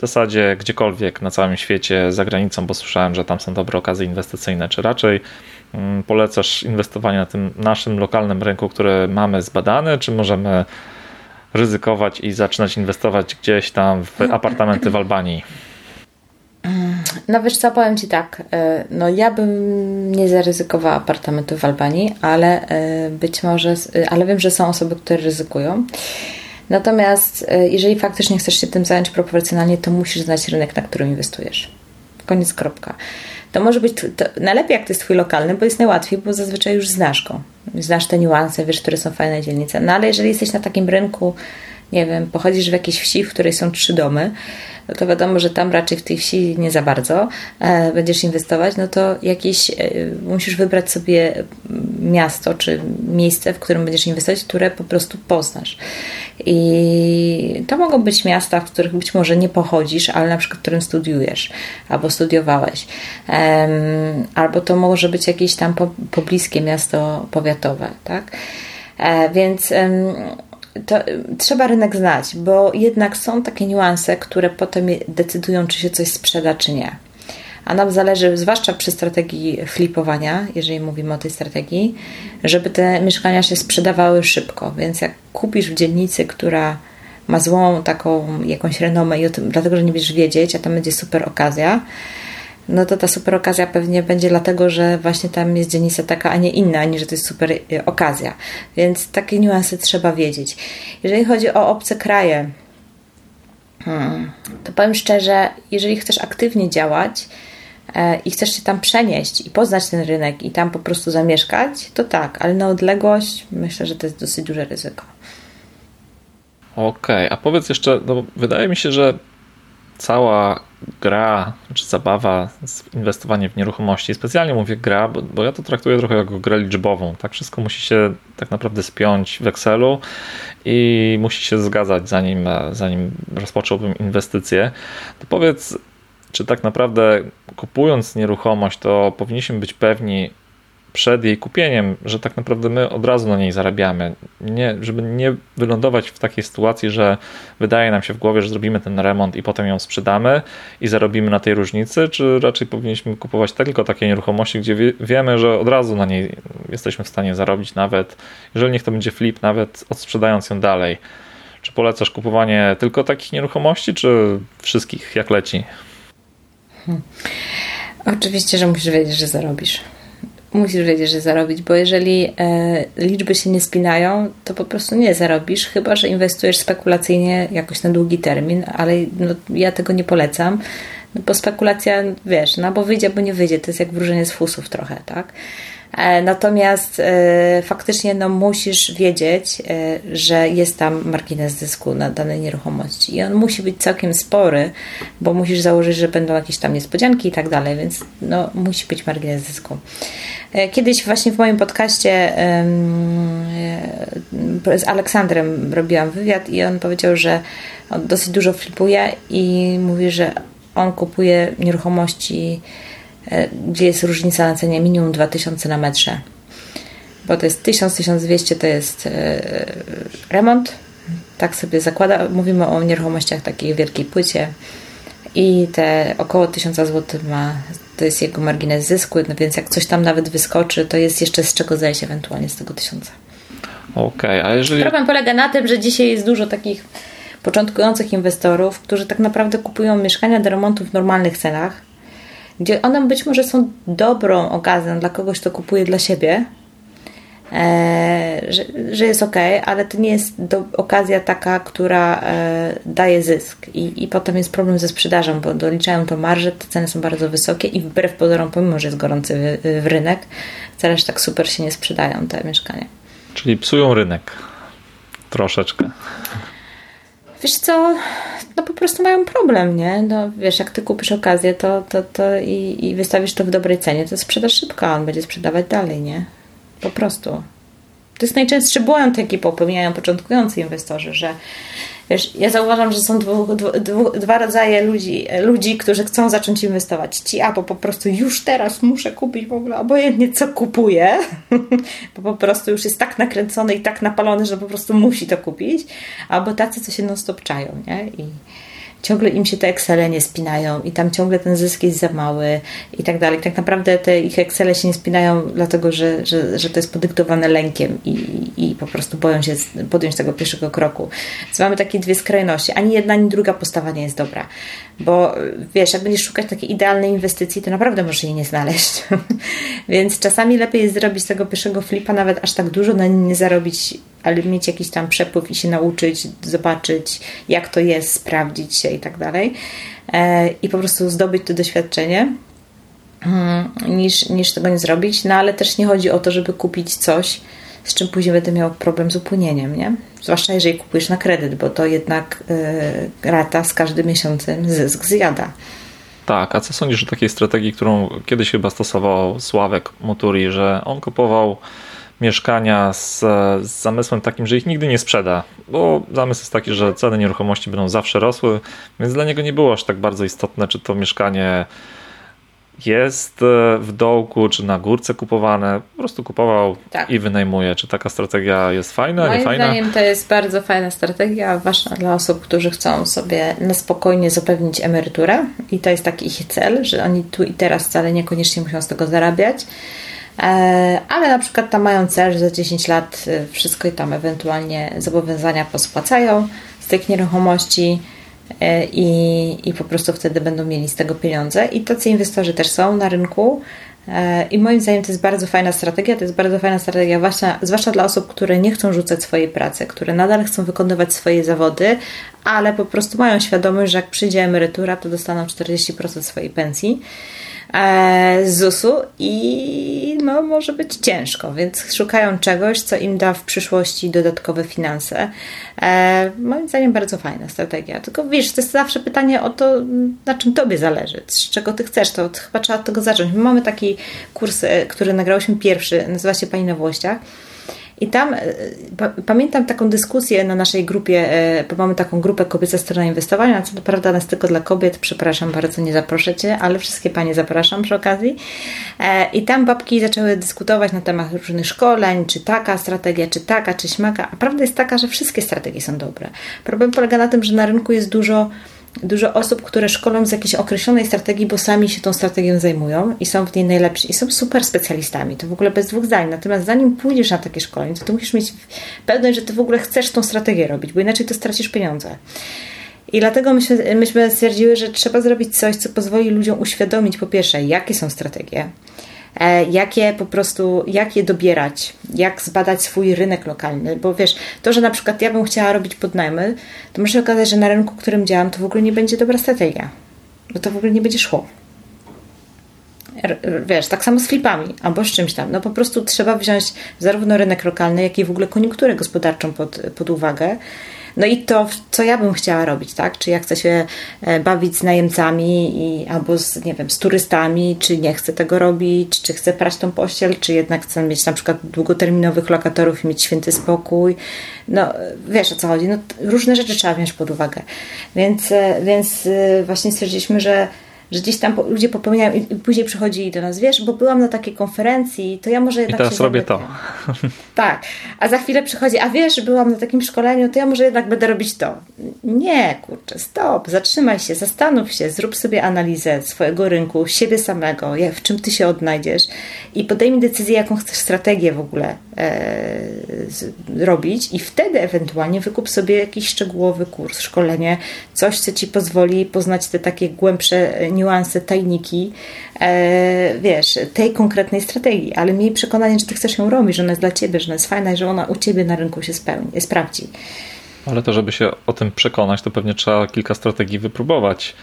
w zasadzie gdziekolwiek na całym świecie, za granicą, bo słyszałem, że tam są dobre okazje inwestycyjne, czy raczej mm, polecasz inwestowanie na tym naszym lokalnym rynku, który mamy zbadany, czy możemy ryzykować i zaczynać inwestować gdzieś tam w apartamenty w Albanii? No wiesz co, powiem Ci tak, e, no ja bym nie zaryzykowała apartamentu w Albanii, ale e, być może, e, ale wiem, że są osoby, które ryzykują. Natomiast jeżeli faktycznie chcesz się tym zająć proporcjonalnie, to musisz znać rynek, na którym inwestujesz. Koniec, kropka. To może być, to najlepiej jak to jest Twój lokalny, bo jest najłatwiej, bo zazwyczaj już znasz go. Znasz te niuanse, wiesz, które są fajne dzielnice. No ale jeżeli jesteś na takim rynku, nie wiem, pochodzisz w jakiejś wsi, w której są trzy domy, no to wiadomo, że tam raczej w tej wsi nie za bardzo e, będziesz inwestować, no to jakieś e, musisz wybrać sobie miasto czy miejsce, w którym będziesz inwestować, które po prostu poznasz. I to mogą być miasta, w których być może nie pochodzisz, ale na przykład w którym studiujesz albo studiowałeś. Albo to może być jakieś tam pobliskie miasto powiatowe, tak? E, więc to y, trzeba rynek znać, bo jednak są takie niuanse, które potem decydują, czy się coś sprzeda, czy nie. A nam zależy, zwłaszcza przy strategii flipowania, jeżeli mówimy o tej strategii, żeby te mieszkania się sprzedawały szybko. Więc jak kupisz w dzielnicy, która ma złą taką jakąś renomę i tym, dlatego, że nie będziesz wiedzieć, a tam będzie super okazja, no to ta super okazja pewnie będzie dlatego, że właśnie tam jest dzielnica taka, a nie inna, ani że to jest super y, okazja. Więc takie niuanse trzeba wiedzieć. Jeżeli chodzi o obce kraje, hmm, to powiem szczerze, jeżeli chcesz aktywnie działać e, i chcesz się tam przenieść i poznać ten rynek i tam po prostu zamieszkać, to tak, ale na odległość myślę, że to jest dosyć duże ryzyko. Okej, okay, a powiedz jeszcze, no, wydaje mi się, że cała gra, czy zabawa, inwestowanie w nieruchomości, specjalnie mówię gra, bo, bo, ja to traktuję trochę jako grę liczbową. Tak wszystko musi się tak naprawdę spiąć w Excelu i musi się zgadzać zanim, zanim rozpocząłbym inwestycje. To powiedz, czy tak naprawdę kupując nieruchomość, to powinniśmy być pewni, przed jej kupieniem, że tak naprawdę my od razu na niej zarabiamy. Nie, żeby nie wylądować w takiej sytuacji, że wydaje nam się w głowie, że zrobimy ten remont i potem ją sprzedamy i zarobimy na tej różnicy, czy raczej powinniśmy kupować tylko takie nieruchomości, gdzie wie, wiemy, że od razu na niej jesteśmy w stanie zarobić nawet, jeżeli niech to będzie flip, nawet odsprzedając ją dalej. Czy polecasz kupowanie tylko takich nieruchomości, czy wszystkich, jak leci? Hmm. Oczywiście, że musisz wiedzieć, że zarobisz musisz wiedzieć, że zarobić, bo jeżeli e, liczby się nie spinają, to po prostu nie zarobisz, chyba że inwestujesz spekulacyjnie jakoś na długi termin, ale no, ja tego nie polecam, no, bo spekulacja, wiesz, no bo wyjdzie, bo nie wyjdzie, to jest jak wróżenie z fusów trochę, tak? E, natomiast e, faktycznie no, musisz wiedzieć, e, że jest tam margines zysku na danej nieruchomości i on musi być całkiem spory, bo musisz założyć, że będą jakieś tam niespodzianki i tak dalej, więc no, musi być margines zysku. Kiedyś właśnie w moim podcaście z Aleksandrem robiłam wywiad i on powiedział, że on dosyć dużo flipuje i mówi, że on kupuje nieruchomości gdzie jest różnica na cenie minimum 2000 na metrze. Bo to jest 1000-1200 to jest e, remont. Tak sobie zakłada. Mówimy o nieruchomościach takiej wielkiej płycie. I te około 1000 zł ma, to jest jego margines zysku, no więc jak coś tam nawet wyskoczy, to jest jeszcze z czego zejść ewentualnie z tego 1000. Okej, okay, a jeżeli... Problem polega na tym, że dzisiaj jest dużo takich początkujących inwestorów, którzy tak naprawdę kupują mieszkania do remontu w normalnych cenach, gdzie one być może są dobrą okazją dla kogoś, kto kupuje dla siebie, e, że, że jest ok, ale to nie jest do, okazja taka, która e, daje zysk. I, I potem jest problem ze sprzedażą, bo doliczają to marże, te ceny są bardzo wysokie i wbrew pozorom, pomimo że jest gorący w, w rynek, wcale tak super się nie sprzedają te mieszkania. Czyli psują rynek. Troszeczkę. Wiesz co, no po prostu mają problem, nie? No wiesz, jak ty kupisz okazję to, to, to i, i wystawisz to w dobrej cenie, to sprzedasz szybko, on będzie sprzedawać dalej, nie? Po prostu. To jest najczęstszy błąd, jaki popełniają początkujący inwestorzy, że Wiesz, ja zauważam, że są dwu, dwu, dwa rodzaje ludzi, ludzi, którzy chcą zacząć inwestować. Ci albo po prostu już teraz muszę kupić w ogóle, obojętnie co kupuję, <laughs> bo po prostu już jest tak nakręcony i tak napalony, że po prostu musi to kupić, albo tacy, co się non-stop czają, nie? I, ciągle im się te Excele nie spinają i tam ciągle ten zysk jest za mały i tak dalej. Tak naprawdę te ich Excele się nie spinają, dlatego że, że, że to jest podyktowane lękiem i, i po prostu boją się podjąć tego pierwszego kroku. Więc mamy takie dwie skrajności. Ani jedna, ani druga postawa nie jest dobra. Bo wiesz, jak będziesz szukać takiej idealnej inwestycji, to naprawdę możesz jej nie znaleźć. <laughs> Więc czasami lepiej jest zrobić tego pierwszego flipa, nawet aż tak dużo na nim nie zarobić, ale mieć jakiś tam przepływ i się nauczyć, zobaczyć, jak to jest, sprawdzić się i tak dalej. E, I po prostu zdobyć to doświadczenie, mm, niż, niż tego nie zrobić. No ale też nie chodzi o to, żeby kupić coś, z czym później będę miał problem z upłynieniem, nie? Zwłaszcza jeżeli kupujesz na kredyt, bo to jednak yy, rata z każdym miesiącem zysk zjada. Tak, a co sądzisz o takiej strategii, którą kiedyś chyba stosował Sławek Moturi, że on kupował mieszkania z, z, zamysłem takim, że ich nigdy nie sprzeda, bo zamysł jest taki, że ceny nieruchomości będą zawsze rosły, więc dla niego nie było aż tak bardzo istotne, czy to mieszkanie jest e, w dołku czy na górce kupowane, po prostu kupował tak. i wynajmuje. Czy taka strategia jest fajna, Moim nie fajna? Moim zdaniem to jest bardzo fajna strategia, ważna dla osób, którzy chcą sobie na spokojnie zapewnić emeryturę i to jest taki ich cel, że oni tu i teraz wcale niekoniecznie muszą z tego zarabiać. E, ale na przykład tam mają cel, że za 10 lat e, wszystko i tam ewentualnie zobowiązania pospłacają z tych nieruchomości e, i, i po prostu wtedy będą mieli z tego pieniądze. I tacy inwestorzy też są na rynku. I moim zdaniem to jest bardzo fajna strategia. To jest bardzo fajna strategia, zwłaszcza, zwłaszcza dla osób, które nie chcą rzucać swojej pracy, które nadal chcą wykonywać swoje zawody, ale po prostu mają świadomość, że jak przyjdzie emerytura, to dostaną 40% swojej pensji. E, ZUS-u i no, może być ciężko, więc szukają czegoś, co im da w przyszłości dodatkowe finanse. E, moim zdaniem bardzo fajna strategia. Tylko wiesz, to jest zawsze pytanie o to, na czym tobie zależy, z czego ty chcesz, to chyba trzeba od tego zacząć. My mamy taki kurs, e, który nagrałyśmy pierwszy, nazywa się Pani na Włościach i tam e, pamiętam taką dyskusję na naszej grupie, e, bo mamy taką grupę kobiece strona inwestowania, co prawda nas tylko dla kobiet, przepraszam bardzo, nie zaproszę Cię, ale wszystkie Panie zapraszam przy okazji. E, I tam babki zaczęły dyskutować na temat różnych szkoleń, czy taka strategia, czy taka, czy śmaka. A prawda jest taka, że wszystkie strategie są dobre. Problem polega na tym, że na rynku jest dużo dużo osób, które szkolą z jakiejś określonej strategii, bo sami się tą strategią zajmują i są w niej najlepsi i są super specjalistami. To w ogóle bez dwóch zdań. Natomiast zanim pójdziesz na takie szkolenie, to ty musisz mieć pewność, że ty w ogóle chcesz tą strategię robić, bo inaczej to stracisz pieniądze. I dlatego myśmy, myśmy stwierdziły, że trzeba zrobić coś, co pozwoli ludziom uświadomić po pierwsze, jakie są strategie, E, jak je po prostu, jak je dobierać, jak zbadać swój rynek lokalny, bo wiesz, to, że na przykład ja bym chciała robić podnajmy, to może się okazać, że na rynku, którym działam, to w ogóle nie będzie dobra strategia, bo to w ogóle nie będzie szło. Wiesz, tak samo z flipami albo z czymś tam. No po prostu trzeba wziąć zarówno rynek lokalny, jak i w ogóle koniunkturę gospodarczą pod, pod uwagę no i to, co ja bym chciała robić, tak? Czy ja chcę się e, bawić z najemcami i, albo z, nie wiem, z turystami, czy nie chcę tego robić, czy chcę prać tą pościel, czy jednak chcę mieć na przykład długoterminowych lokatorów i mieć święty spokój. No, wiesz o co chodzi. No, różne rzeczy trzeba wziąć pod uwagę. Więc, e, więc e, właśnie stwierdziliśmy, że że gdzieś tam ludzie popełniają i później przychodzi do nas, wiesz, bo byłam na takiej konferencji, to ja może jednak I teraz robię to. Tak, a za chwilę przychodzi, a wiesz, byłam na takim szkoleniu, to ja może jednak będę robić to. Nie, kurczę, stop, zatrzymaj się, zastanów się, zrób sobie analizę swojego rynku, siebie samego, w czym ty się odnajdziesz i podejmij decyzję, jaką chcesz strategię w ogóle e, z, robić i wtedy ewentualnie wykup sobie jakiś szczegółowy kurs, szkolenie, coś, co ci pozwoli poznać te takie głębsze niuanse, tajniki, e, wiesz, tej konkretnej strategii, ale miej przekonanie, że ty chcesz ją robić, że ona jest dla ciebie, że ona jest fajna i że ona u ciebie na rynku się spełni, sprawdzi. Ale to, żeby się o tym przekonać, to pewnie trzeba kilka strategii wypróbować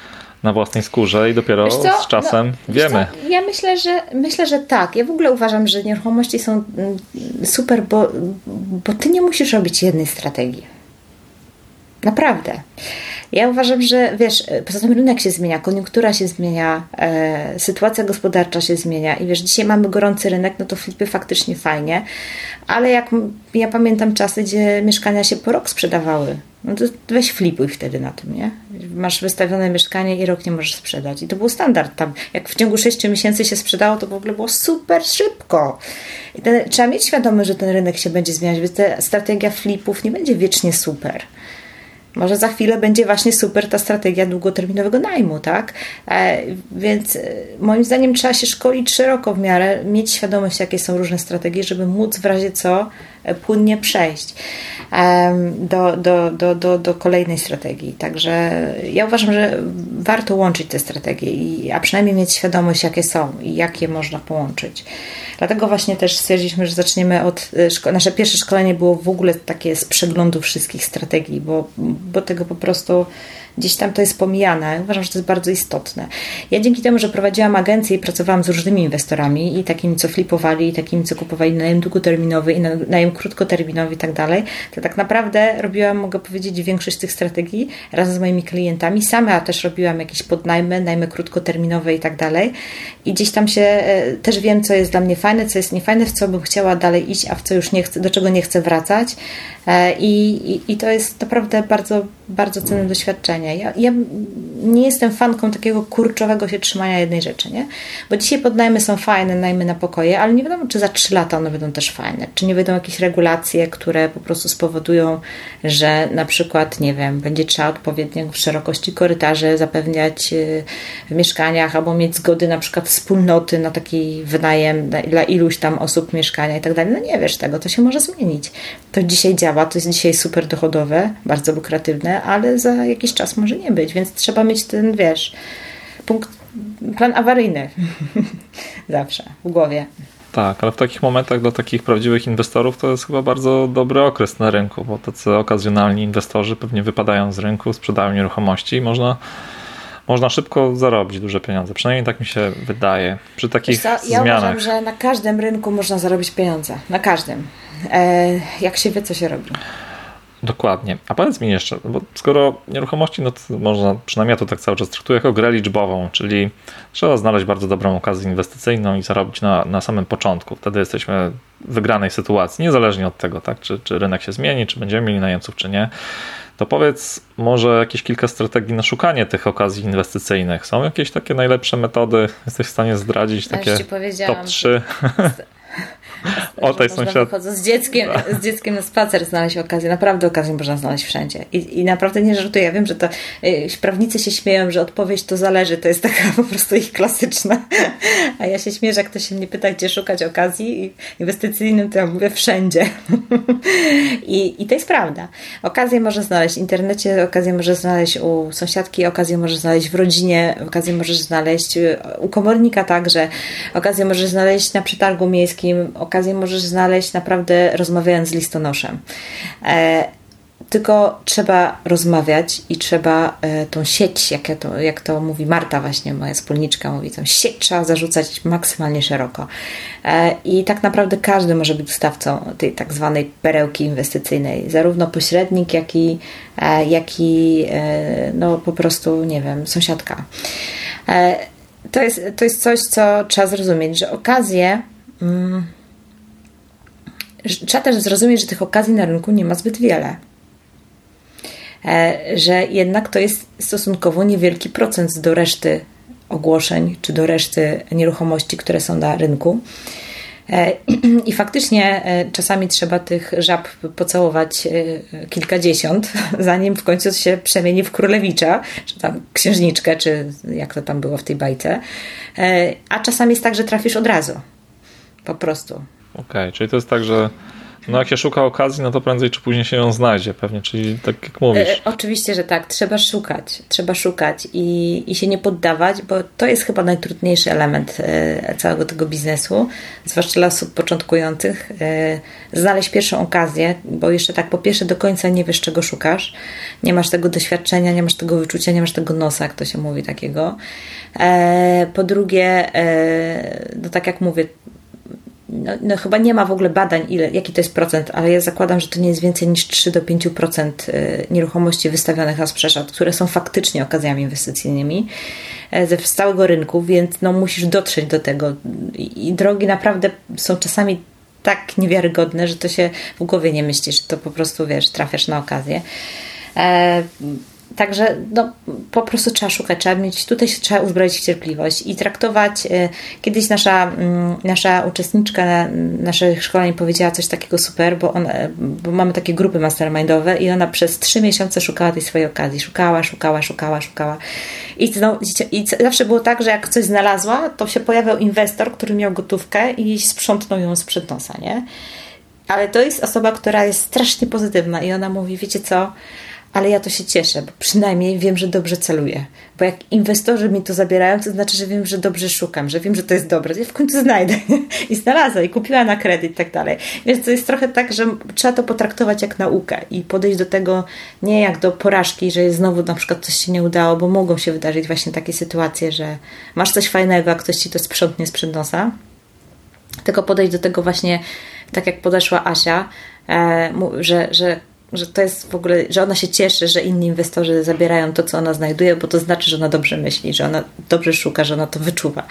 na własnej skórze i dopiero z czasem no, wiemy. Ja myślę, że myślę, że tak. Ja w ogóle uważam, że nieruchomości są mm, super, bo, bo ty nie musisz robić jednej strategii. Naprawdę. Ja uważam, że wiesz, poza tym rynek się zmienia, koniunktura się zmienia, e, sytuacja gospodarcza się zmienia i wiesz, dzisiaj mamy gorący rynek, no to flipy faktycznie fajnie, ale jak ja pamiętam czasy, gdzie mieszkania się po rok sprzedawały, no to weź flipuj wtedy na tym, nie? Masz wystawione mieszkanie i rok nie możesz sprzedać. I to był standard tam. Jak w ciągu 6 miesięcy się sprzedało, to w ogóle było super szybko. I ten, trzeba mieć świadomość, że ten rynek się będzie zmieniać, więc ta strategia flipów nie będzie wiecznie super. Może za chwilę będzie właśnie super ta strategia długoterminowego najmu, tak? E, więc e, moim zdaniem trzeba się szkolić szeroko w miarę, mieć świadomość, jakie są różne strategie, żeby móc w razie co płynnie przejść do, do, do, do, do kolejnej strategii. Także ja uważam, że warto łączyć te strategie, a przynajmniej mieć świadomość, jakie są i jak je można połączyć. Dlatego właśnie też stwierdziliśmy, że zaczniemy od. Nasze pierwsze szkolenie było w ogóle takie z przeglądu wszystkich strategii, bo, bo tego po prostu gdzieś tam to jest pomijane. Uważam, że to jest bardzo istotne. Ja dzięki temu, że prowadziłam agencję i pracowałam z różnymi inwestorami i takimi, co flipowali, i takimi, co kupowali najem długoterminowy i najem krótkoterminowy i tak dalej, to tak naprawdę robiłam, mogę powiedzieć, większość tych strategii razem z moimi klientami. Sama też robiłam jakieś podnajmy, najmy krótkoterminowe i tak dalej. I gdzieś tam się e, też wiem, co jest dla mnie fajne, co jest niefajne, w co bym chciała dalej iść, a w co już nie chcę, do czego nie chcę wracać. E, I, i, i to jest naprawdę bardzo, bardzo cenne doświadczenie. Ja, ja nie jestem fanką takiego kurczowego się trzymania jednej rzeczy, nie? Bo dzisiaj podnajmy są fajne, najmy na pokoje, ale nie wiadomo, czy za 3 lata one będą też fajne. Czy nie będą jakieś regulacje, które po prostu spowodują, że na przykład, nie wiem, będzie trzeba odpowiednio w szerokości korytarzy zapewniać y, w mieszkaniach albo mieć zgody na przykład wspólnoty na taki wynajem dla iluś tam osób mieszkania i tak dalej. No nie wiesz tego, to się może zmienić. To dzisiaj działa, to jest dzisiaj super dochodowe, bardzo lukratywne, ale za jakiś czas może nie być, więc trzeba mieć ten, wiesz, punkt, plan awaryjny <laughs> zawsze w głowie. Tak, ale w takich momentach dla takich prawdziwych inwestorów to jest chyba bardzo dobry okres na rynku, bo tacy okazjonalni inwestorzy pewnie wypadają z rynku, sprzedają nieruchomości i można, można szybko zarobić duże pieniądze. Przynajmniej tak mi się wydaje. Przy takich co, ja zmianach. uważam, że na każdym rynku można zarobić pieniądze. Na każdym. E, jak się wie, co się robi. Dokładnie. A powiedz mi jeszcze, bo skoro nieruchomości, no to można, przynajmniej ja to tak cały czas traktuję jako grę liczbową, czyli trzeba znaleźć bardzo dobrą okazję inwestycyjną i zarobić na, na samym początku. Wtedy jesteśmy w wygranej sytuacji, niezależnie od tego, tak, czy, czy rynek się zmieni, czy będziemy mieli najemców, czy nie. To powiedz może jakieś kilka strategii na szukanie tych okazji inwestycyjnych. Są jakieś takie najlepsze metody? Jesteś w stanie zdradzić takie top 3? <laughs> O, tej sąsiad... z dzieckiem, z dzieckiem na spacer znaleźć okazję. Naprawdę okazję można znaleźć wszędzie. I, i naprawdę nie żartuję. Ja wiem, że to y, prawnicy się śmieją, że odpowiedź to zależy. To jest taka <laughs> po prostu ich klasyczna. A ja się śmieję, że jak ktoś się mnie pyta, gdzie szukać okazji inwestycyjnym, to ja mówię wszędzie. <laughs> I, I to jest prawda. Okazję można znaleźć w internecie, okazję możesz znaleźć u sąsiadki, okazję możesz znaleźć w rodzinie, okazję możesz znaleźć u komornika także, okazję możesz znaleźć na przetargu miejskim, okazję możesz znaleźć naprawdę rozmawiając z listonoszem. E, tylko trzeba rozmawiać i trzeba e, tą sieć, jak, ja to, jak to mówi Marta właśnie, moja wspólniczka mówi, tą sieć trzeba zarzucać maksymalnie szeroko. E, I tak naprawdę każdy może być dostawcą tej tak zwanej perełki inwestycyjnej, zarówno pośrednik, jak i, jak i no po prostu, nie wiem, sąsiadka. To jest, to jest coś, co trzeba zrozumieć, że okazje... Mm, trzeba też zrozumieć, że tych okazji na rynku nie ma zbyt wiele. E, że jednak to jest stosunkowo niewielki procent do reszty ogłoszeń czy do reszty nieruchomości, które są na rynku. E, <clears throat> I faktycznie e, czasami trzeba tych żab pocałować kilkadziesiąt, <laughs> zanim w końcu się przemieni w królewicza, czy tam księżniczkę, czy jak to tam było w tej bajce. A czasami jest tak, że trafisz od razu. Po prostu. Okej, okay, czyli to jest tak, że no jak się szuka okazji, no to prędzej czy później się ją znajdzie, pewnie, czyli tak jak mówisz. E, oczywiście, że tak, trzeba szukać, trzeba szukać i, i się nie poddawać, bo to jest chyba najtrudniejszy element e, całego tego biznesu, zwłaszcza dla osób początkujących. E, znaleźć pierwszą okazję, bo jeszcze tak po pierwsze do końca nie wiesz, czego szukasz, nie masz tego doświadczenia, nie masz tego wyczucia, nie masz tego nosa, jak to się mówi takiego. E, po drugie, e, no tak jak mówię, no, no, chyba nie ma w ogóle badań, ile, jaki to jest procent, ale ja zakładam, że to nie jest więcej niż 3 do 5% y, nieruchomości wystawionych na sprzedaż, które są faktycznie okazjami inwestycyjnymi e, ze całego rynku, więc no, musisz dotrzeć do tego. I drogi naprawdę są czasami tak niewiarygodne, że to się w głowie nie myślisz, to po prostu wiesz, trafiasz na okazję. E, Także no, po prostu trzeba szukać, trzeba mieć, tutaj się trzeba uzbroić w cierpliwość i traktować. Y, kiedyś nasza, mm, nasza uczestniczka naszych szkoleń powiedziała coś takiego super, bo, bo mamy takie grupy mastermindowe i ona przez trzy miesiące szukała tej swojej okazji. Szukała, szukała, szukała, szukała. I, no, I zawsze było tak, że jak coś znalazła, to się pojawiał inwestor, który miał gotówkę i sprzątnął ją z przed nosa, nie? Ale to jest osoba, która jest strasznie pozytywna i ona mówi, wiecie co, ale ja to się cieszę, bo przynajmniej wiem, że dobrze celuję. Bo jak inwestorzy mi to zabierają, to znaczy, że wiem, że dobrze szukam, że wiem, że to jest dobre. Ja w końcu znajdę. <laughs> I znalazła, i kupiła na kredyt i tak dalej. Więc to jest trochę tak, że trzeba to potraktować jak naukę i podejść do tego nie jak do porażki, że znowu na przykład coś się nie udało, bo mogą się wydarzyć właśnie takie sytuacje, że masz coś fajnego, a ktoś ci to sprzątnie z przed nosa. Tylko podejść do tego właśnie tak jak podeszła Asia, e, że, że że to jest w ogóle, że ona się cieszy, że inni inwestorzy zabierają to, co ona znajduje, bo to znaczy, że ona dobrze myśli, że ona dobrze szuka, że ona to wyczuwa.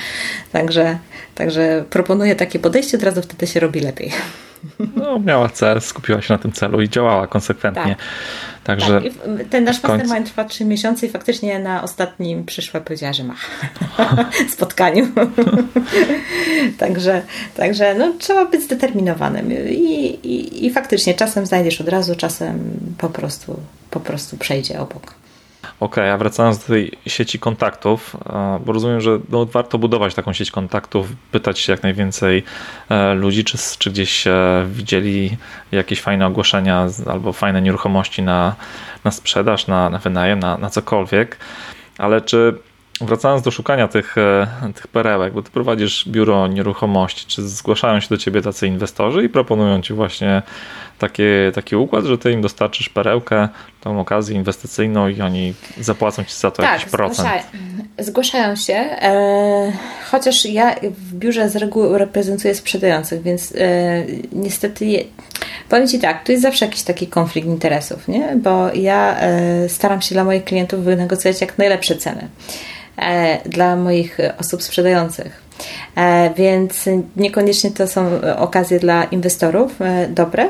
Także, także proponuję takie podejście, od razu wtedy się robi lepiej. No, miała cel, skupiła się na tym celu i działała konsekwentnie. Tak. Także tak. ten nasz mastermind trwa trzy miesiące i faktycznie na ostatnim przyszła powiedziała, że ma <laughs> spotkaniu. <laughs> także także no, trzeba być zdeterminowanym I, i, i faktycznie czasem znajdziesz od razu, czasem po prostu, po prostu przejdzie obok. Okej, okay, a wracając do tej sieci kontaktów, e, bo rozumiem, że no, warto budować taką sieć kontaktów, pytać się jak najwięcej e, ludzi, czy, czy gdzieś widzieli jakieś fajne ogłoszenia albo fajne nieruchomości na, na sprzedaż, na, na wynajem, na, na cokolwiek, ale czy wracając do szukania tych, e, tych perełek, bo ty prowadzisz biuro nieruchomości, czy zgłaszają się do ciebie tacy inwestorzy i proponują ci właśnie takie, taki układ, że ty im dostarczysz perełkę, tą okazję inwestycyjną i oni zapłacą ci za to tak, jakiś procent. Zgłaszają, zgłaszają się, e, chociaż ja w biurze z reguły reprezentuję sprzedających, więc e, niestety je, powiem Ci tak, tu jest zawsze jakiś taki konflikt interesów, nie? bo ja e, staram się dla moich klientów wynegocjować jak najlepsze ceny. E, dla moich osób sprzedających. E, więc niekoniecznie to są okazje dla inwestorów e, dobre,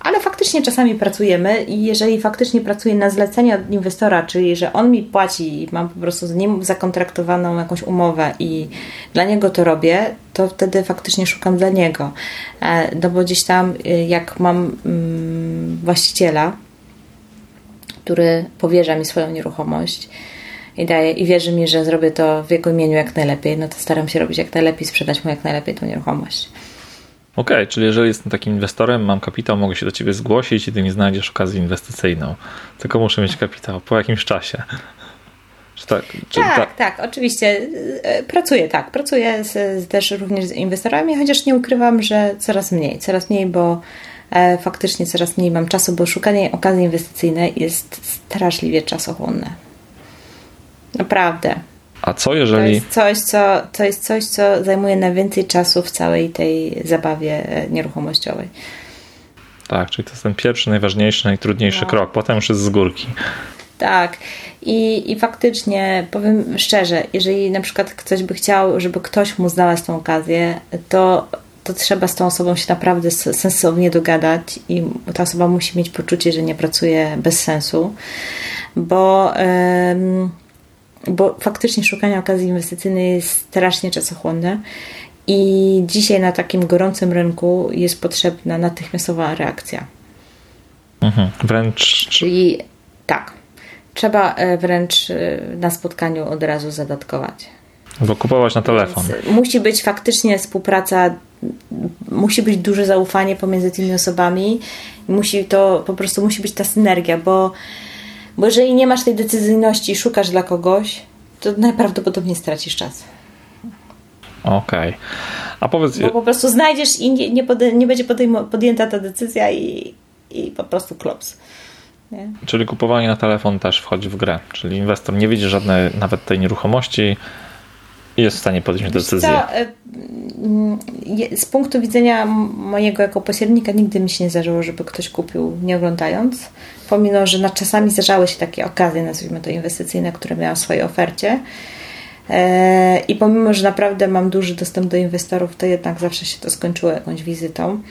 ale faktycznie czasami pracujemy i jeżeli faktycznie pracuję na zlecenie od inwestora, czyli że on mi płaci i mam po prostu z nim zakontraktowaną jakąś umowę i dla niego to robię, to wtedy faktycznie szukam dla niego. No bo gdzieś tam, jak mam mm, właściciela, który powierza mi swoją nieruchomość, i daje i wierzy mi, że zrobię to w jego imieniu jak najlepiej, no to staram się robić jak najlepiej, sprzedać mu jak najlepiej tą nieruchomość. Okej, okay, czyli jeżeli jestem takim inwestorem, mam kapitał, mogę się do ciebie zgłosić i ty mi znajdziesz okazję inwestycyjną. Tylko muszę mieć kapitał po jakimś czasie. Czy tak, czy tak, tak, tak, oczywiście. E, pracuję, tak. Pracuję z, z, też również z inwestorami, chociaż nie ukrywam, że coraz mniej, coraz mniej, bo e, faktycznie coraz mniej mam czasu, bo szukanie okazji inwestycyjnej jest straszliwie czasochłonne. Naprawdę. A co jeżeli. To jest coś, co, to jest coś, co zajmuje najwięcej czasu w całej tej zabawie e, nieruchomościowej. Tak, czyli to jest ten pierwszy, najważniejszy, najtrudniejszy no. krok. Potem już jest z górki. Tak. I, I faktycznie powiem szczerze, jeżeli na przykład ktoś by chciał, żeby ktoś mu znalazł tą okazję, to, to trzeba z tą osobą się naprawdę sensownie dogadać i ta osoba musi mieć poczucie, że nie pracuje bez sensu, bo. Yy, bo faktycznie szukanie okazji inwestycyjnej jest strasznie czasochłonne i dzisiaj na takim gorącym rynku jest potrzebna natychmiastowa reakcja. Mhm, wręcz. Czyli tak, trzeba e, wręcz e, na spotkaniu od razu zadatkować. Bo kupować na telefon. Więc musi być faktycznie współpraca, musi być duże zaufanie pomiędzy tymi osobami, musi to po prostu musi być ta synergia, bo bo jeżeli nie masz tej decyzyjności i szukasz dla kogoś, to najprawdopodobniej stracisz czas. Okej. Okay. A powiedz... Bo po prostu znajdziesz i nie, nie, pode, nie będzie podjęta ta decyzja i, i po prostu klops. Nie? Czyli kupowanie na telefon też wchodzi w grę. Czyli inwestor nie widzi żadnej nawet tej nieruchomości i jest w stanie podjąć decyzję. E, mm, z punktu widzenia mojego jako pośrednika nigdy mi się nie zdarzyło, żeby ktoś kupił nie oglądając pomimo, że na czasami zdarzały się takie okazje, nazwijmy to inwestycyjne, które miałam w swojej ofercie. E, I pomimo, że naprawdę mam duży dostęp do inwestorów, to jednak zawsze się to skończyło jakąś wizytą.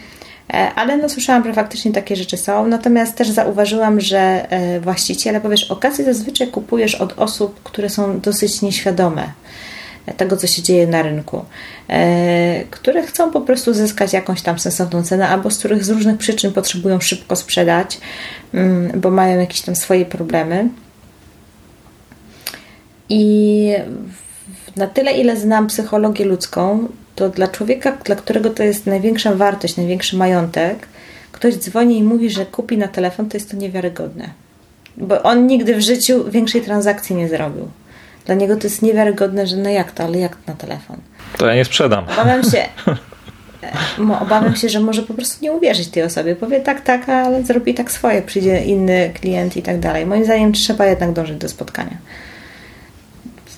E, ale no, słyszałam, że faktycznie takie rzeczy są. Natomiast też zauważyłam, że e, właściciele, powiesz, okazję zazwyczaj kupujesz od osób, które są dosyć nieświadome tego, co się dzieje na rynku, e, które chcą po prostu zyskać jakąś tam sensowną cenę, albo z których z różnych przyczyn potrzebują szybko sprzedać, mm, bo mają jakieś tam swoje problemy. I na tyle, ile znam psychologię ludzką, to dla człowieka, dla którego to jest największa wartość, największy majątek, ktoś dzwoni i mówi, że kupi na telefon, to jest to niewiarygodne. Bo on nigdy w życiu większej transakcji nie zrobił. Dla niego to jest niewiarygodne, że no jak to, ale jak na telefon. To ja nie sprzedam. Obawiam się, <laughs> e, obawiam się, że może po prostu nie uwierzyć tej osobie. Powie tak, tak, ale zrobi tak swoje, przyjdzie inny klient i tak dalej. Moim zdaniem trzeba jednak dążyć do spotkania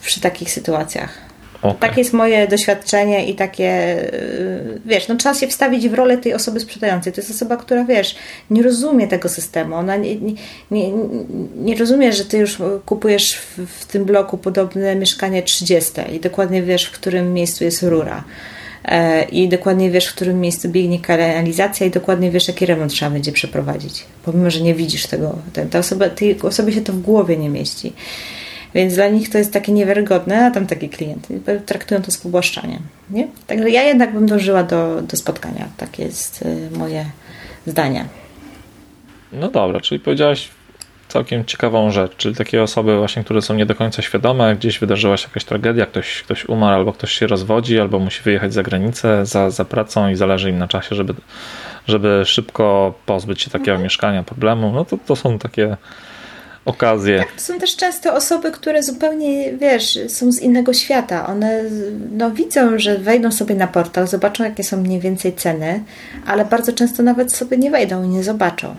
przy takich sytuacjach. Okay. Takie jest moje doświadczenie i takie, y, wiesz, no trzeba się wstawić w rolę tej osoby sprzedającej. To jest osoba, która, wiesz, nie rozumie tego systemu. Ona nie, nie, nie, rozumie, że ty już kupujesz w, w, tym bloku podobne mieszkanie 30 i dokładnie wiesz, w którym miejscu jest rura. E, I dokładnie wiesz, w którym miejscu biegnie kanalizacja i dokładnie wiesz, jaki remont trzeba będzie przeprowadzić. Pomimo, że nie widzisz tego. Ta osoba, tej osobie się to w głowie nie mieści. Więc dla nich to jest takie niewiarygodne, a tam taki klient. Traktują to z pobłaszczaniem. Nie? Także ja jednak bym dążyła do, do spotkania. Takie jest y, moje zdanie. No dobra, czyli powiedziałaś całkiem ciekawą rzecz, czyli takie osoby właśnie, które są nie do końca świadome, gdzieś wydarzyła się jakaś tragedia, ktoś, ktoś umarł, albo ktoś się rozwodzi, albo musi wyjechać za granicę za, za pracą i zależy im na czasie, żeby, żeby szybko pozbyć się takiego mhm. mieszkania, problemu, no to, to są takie okazje. Tak, to są też często osoby, które zupełnie, wiesz, są z innego świata. One no, widzą, że wejdą sobie na portal, zobaczą, jakie są mniej więcej ceny, ale bardzo często nawet sobie nie wejdą i nie zobaczą.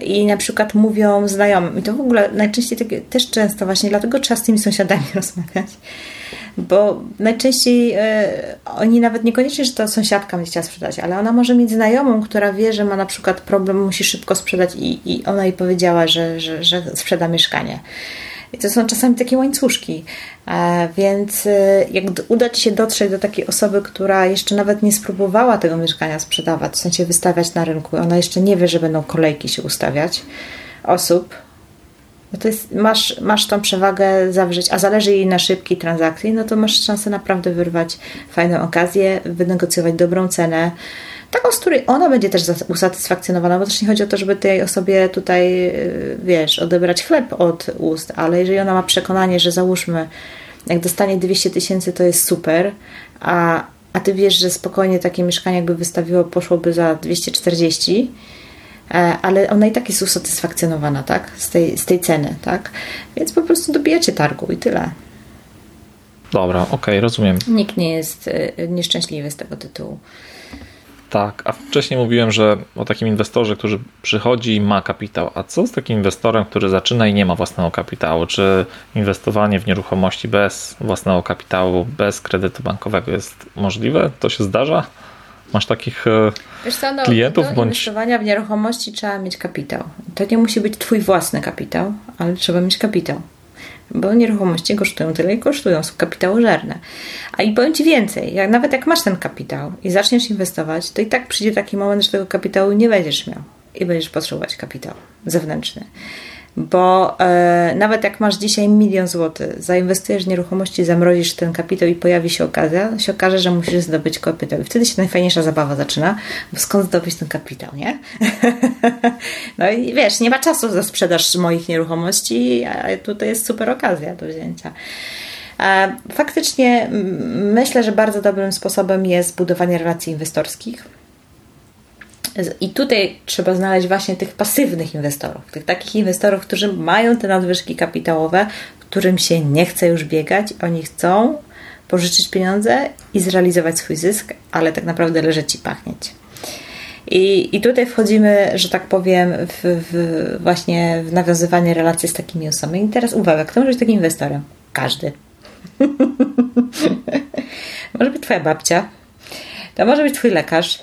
I na przykład mówią znajomym, i to w ogóle najczęściej takie, też często właśnie, dlatego trzeba z tymi sąsiadami <laughs> rozmawiać bo najczęściej e, oni nawet niekoniecznie, że to sąsiadka będzie chciała sprzedać, ale ona może mieć znajomą, która wie, że ma na przykład problem, musi szybko sprzedać i, i ona jej powiedziała, że, że, że sprzeda mieszkanie. I to są czasami takie łańcuszki. E, więc e, jak uda Ci się dotrzeć do takiej osoby, która jeszcze nawet nie spróbowała tego mieszkania sprzedawać, w sensie wystawiać na rynku, ona jeszcze nie wie, że będą kolejki się ustawiać osób, no to jest, masz, masz tą przewagę zawrzeć, a zależy jej na szybkiej transakcji, no to masz szansę naprawdę wyrwać fajną okazję, wynegocjować dobrą cenę, taką, z której ona będzie też usatysfakcjonowana, bo też nie chodzi o to, żeby tej osobie tutaj, y, wiesz, odebrać chleb od ust, ale jeżeli ona ma przekonanie, że załóżmy, jak dostanie 200 tysięcy, to jest super, a, a ty wiesz, że spokojnie takie mieszkanie jakby wystawiło, poszłoby za 240, E, ale ona i tak jest usatysfakcjonowana, tak? Z tej, z tej ceny, tak? Więc po prostu dobijacie targu i tyle. Dobra, okej, okay, rozumiem. Nikt nie jest e, nieszczęśliwy z tego tytułu. Tak, a wcześniej mówiłem, że o takim inwestorze, który przychodzi i ma kapitał. A co z takim inwestorem, który zaczyna i nie ma własnego kapitału? Czy inwestowanie w nieruchomości bez własnego kapitału, bez kredytu bankowego jest możliwe? To się zdarza? Masz takich e, Wiesz co, no, klientów? Do bądź... inwestowania w nieruchomości trzeba mieć kapitał. To nie musi być twój własny kapitał, ale trzeba mieć kapitał. Bo nieruchomości kosztują tyle i kosztują, są kapitałożerne. A i powiem Ci więcej, jak, nawet jak masz ten kapitał i zaczniesz inwestować, to i tak przyjdzie taki moment, że tego kapitału nie będziesz miał i będziesz potrzebować kapitał zewnętrzny bo e, nawet jak masz dzisiaj milion złotych, zainwestujesz w nieruchomości, zamrozisz ten kapitał i pojawi się okazja, się okaże, że musisz zdobyć kapitał. I wtedy się najfajniejsza zabawa zaczyna, bo skąd zdobyć ten kapitał, nie? <laughs> no i wiesz, nie ma czasu za sprzedaż moich nieruchomości, a tutaj jest super okazja do wzięcia. E, faktycznie myślę, że bardzo dobrym sposobem jest budowanie relacji inwestorskich i tutaj trzeba znaleźć właśnie tych pasywnych inwestorów, tych takich inwestorów, którzy mają te nadwyżki kapitałowe, którym się nie chce już biegać, oni chcą pożyczyć pieniądze i zrealizować swój zysk, ale tak naprawdę leży ci pachnieć. I, I tutaj wchodzimy, że tak powiem, w, w właśnie w nawiązywanie relacji z takimi osobami. I teraz uwaga, kto może być takim inwestorem? Każdy. <laughs> może być Twoja babcia, to może być Twój lekarz,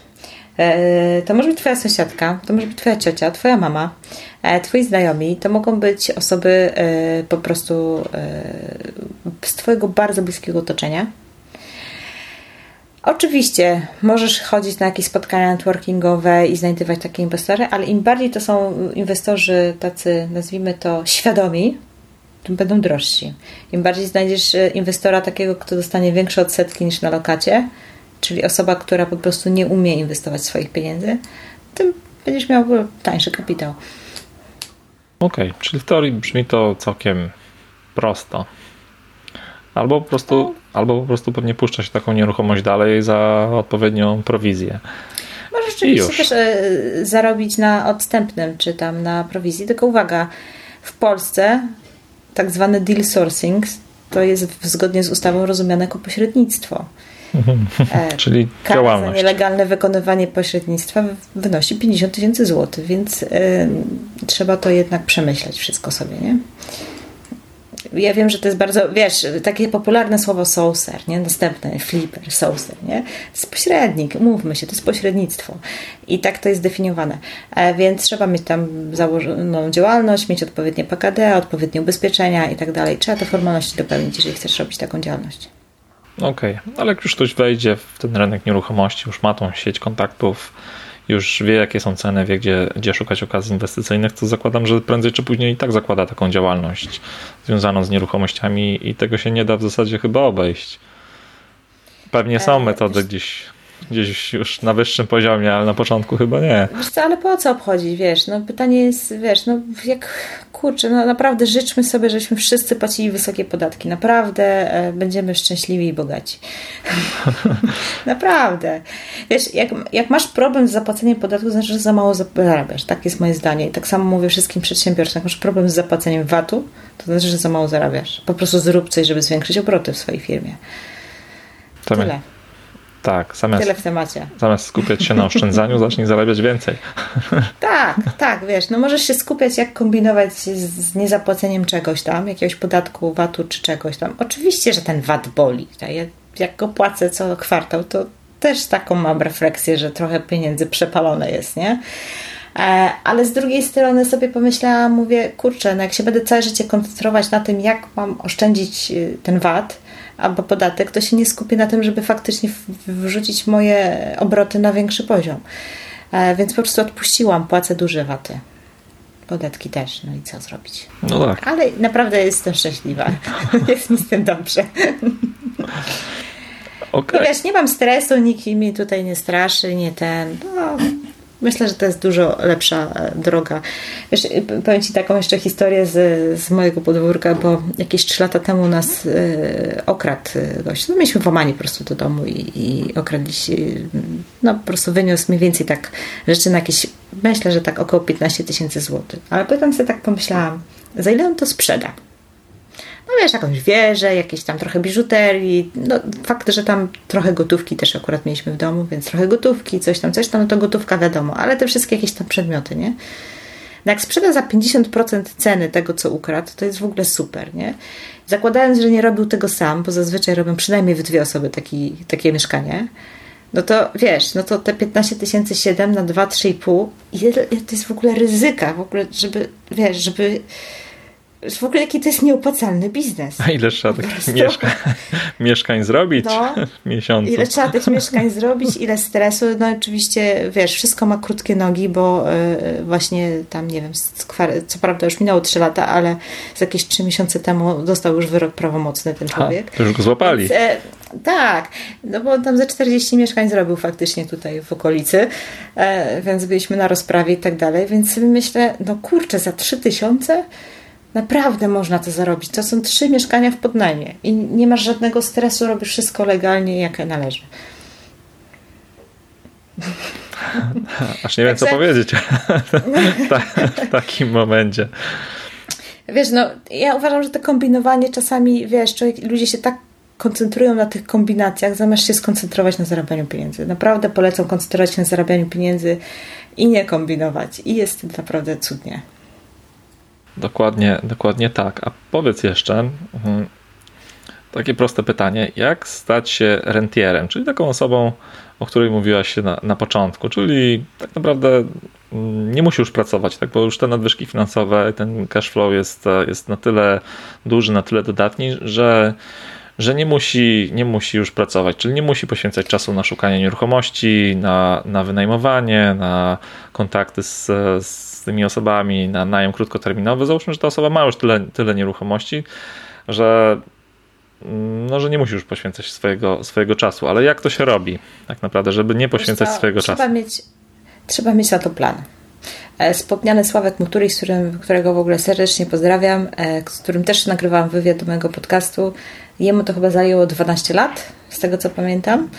to może być Twoja sąsiadka, to może być Twoja ciocia, Twoja mama, e, Twoi znajomi, to mogą być osoby e, po prostu z Twojego bardzo bliskiego otoczenia. Oczywiście, możesz chodzić na jakieś spotkania networkingowe i znajdywać takie inwestory, ale im bardziej to są inwestorzy tacy, nazwijmy to, świadomi, tym będą drożsi. Im bardziej znajdziesz e, inwestora takiego, kto dostanie większe odsetki niż na lokacie, czyli osoba, która po prostu nie umie inwestować swoich pieniędzy, tym będziesz miał tańszy kapitał. Okej, okay, czyli w teorii brzmi to całkiem prosto. Albo po prostu, no. albo po prostu pewnie puszcza się taką nieruchomość dalej za odpowiednią prowizję. Możesz rzeczywiście też e, zarobić na odstępnym, czy tam na prowizji, tylko uwaga, w Polsce tak zwane deal sourcing to jest zgodnie z ustawą rozumiane jako pośrednictwo. E, <laughs> Czyli Kara działalność. za nielegalne wykonywanie pośrednictwa wynosi 50 tysięcy złotych, więc y, trzeba to jednak przemyśleć wszystko sobie, nie? ja wiem, że to jest bardzo, wiesz, takie popularne słowo saucer, nie? Następne, flipper, saucer, nie? To jest pośrednik, mówmy się, to jest pośrednictwo. I tak to jest definiowane. E, więc trzeba mieć tam założoną działalność, mieć odpowiednie PKD, odpowiednie ubezpieczenia i tak dalej. Trzeba te formalności dopełnić, jeżeli chcesz robić taką działalność. Okej, okay. ale jak już ktoś wejdzie w ten rynek nieruchomości, już ma tą sieć kontaktów, już wie, jakie są ceny, wie, gdzie, gdzie szukać okazji inwestycyjnych, to zakładam, że prędzej czy później i tak zakłada taką działalność związaną z nieruchomościami i tego się nie da w zasadzie chyba obejść. Pewnie są e, metody gdzieś gdzieś już na wyższym poziomie, ale na początku chyba nie. Wiesz co, ale po co obchodzić, wiesz, no pytanie jest, wiesz, no jak, kurczę, no naprawdę życzmy sobie, żebyśmy wszyscy płacili wysokie podatki, naprawdę e, będziemy szczęśliwi i bogaci. <laughs> naprawdę. Wiesz, jak, jak masz problem z zapłaceniem podatku, znaczy, że za mało zarabiasz, tak jest moje zdanie i tak samo mówię wszystkim przedsiębiorcom, jak masz problem z zapłaceniem VAT-u, to znaczy, że za mało zarabiasz. Po prostu zrób coś, żeby zwiększyć obroty w swojej firmie. Tyle. Tak, zamiast, Tyle w temacie. Zamiast skupiać się na oszczędzaniu, <laughs> zacznij zarabiać więcej. Tak, <laughs> tak, wiesz, no możesz się skupiać, jak kombinować z, niezapłaceniem czegoś tam, jakiegoś podatku, VAT-u czy czegoś tam. Oczywiście, że ten VAT boli. Tak? Ja, jak go płacę co kwartał, to też taką mam refleksję, że trochę pieniędzy przepalone jest, nie? E, ale z drugiej strony sobie pomyślałam, mówię, kurczę, no jak się będę całe życie koncentrować na tym, jak mam oszczędzić y, ten VAT, albo podatek, to się nie skupię na tym, żeby faktycznie wrzucić moje obroty na większy poziom. E, więc po prostu odpuściłam, płacę duże waty. Podatki też, no i co zrobić? No tak. Ale naprawdę jestem szczęśliwa. <laughs> Jest mi z tym dobrze. Okay. No wiesz, nie mam stresu, nikt mi tutaj nie straszy, nie ten. No, Myślę, że to jest dużo lepsza e, droga. Wiesz, powiem Ci taką jeszcze historię z, z mojego podwórka, bo jakieś 3 lata temu nas y, okradł e, gość. No, mieliśmy włamanie po prostu do domu i, i okradliście, no po prostu wyniósł mniej więcej tak rzeczy na jakieś, myślę, że tak około 15 tysięcy złotych. Ale potem sobie tak pomyślałam, za ile on to sprzeda? No wiesz, jakąś wieżę, jakieś tam trochę biżuterii. No, fakt, że tam trochę gotówki też akurat mieliśmy w domu, więc trochę gotówki, coś tam, coś tam, no to gotówka wiadomo, ale te wszystkie jakieś tam przedmioty, nie? No jak sprzeda za 50% ceny tego, co ukradł, to jest w ogóle super, nie? Zakładając, że nie robił tego sam, bo zazwyczaj robią przynajmniej w dwie osoby taki, takie mieszkanie, no to wiesz, no to te 15 tysięcy 7 na 2, 3,5, ile to jest w ogóle ryzyka, w ogóle, żeby, wiesz, żeby w ogóle jaki to jest nieopłacalny biznes. A ile trzeba takich mieszkań, <laughs> mieszkań zrobić no, w miesiącu? Ile trzeba tych mieszkań zrobić, ile stresu. No oczywiście, wiesz, wszystko ma krótkie nogi, bo y, właśnie tam, nie wiem, co prawda już minęło 3 lata, ale z jakieś 3 miesiące temu dostał już wyrok prawomocny ten człowiek. A, już go złapali. Więc, e, tak, no bo tam ze 40 mieszkań zrobił faktycznie tutaj w okolicy, e, więc byliśmy na rozprawie i tak dalej, więc myślę, no kurczę, za 3 tysiące Naprawdę można to zarobić. To są trzy mieszkania w podnajmie i nie masz żadnego stresu, robisz wszystko legalnie, jak należy. <laughs> Aż nie wiem, co powiedzieć <laughs> w takim momencie. Wiesz, no, ja uważam, że to kombinowanie czasami, wiesz, człowiek, ludzie się tak koncentrują na tych kombinacjach, zamiast się skoncentrować na zarabianiu pieniędzy. Naprawdę polecam koncentrować się na zarabianiu pieniędzy i nie kombinować. I jest naprawdę cudnie. Dokładnie, dokładnie tak. A powiedz jeszcze, mhm, takie proste pytanie, jak stać się rentierem, czyli taką osobą, o której mówiłaś na, na początku, czyli tak naprawdę mm, nie musi już pracować, tak, bo już te nadwyżki finansowe, ten cash flow jest, jest na tyle duży, na tyle dodatni, że że nie musi, nie musi już pracować, czyli nie musi poświęcać czasu na szukanie nieruchomości, na, na wynajmowanie, na kontakty z, z tymi osobami, na najem krótkoterminowy. Załóżmy, że ta osoba ma już tyle, tyle nieruchomości, że no, że nie musi już poświęcać swojego, swojego czasu, ale jak to się robi tak naprawdę, żeby nie poświęcać swojego trzeba czasu? Mieć, trzeba mieć na to plan. E, wspomniany Sławek Muturi, z którym, którego w ogóle serdecznie pozdrawiam, e, z którym też nagrywałam wywiad do mojego podcastu. Jemu to chyba zajęło 12 lat, z tego co pamiętam.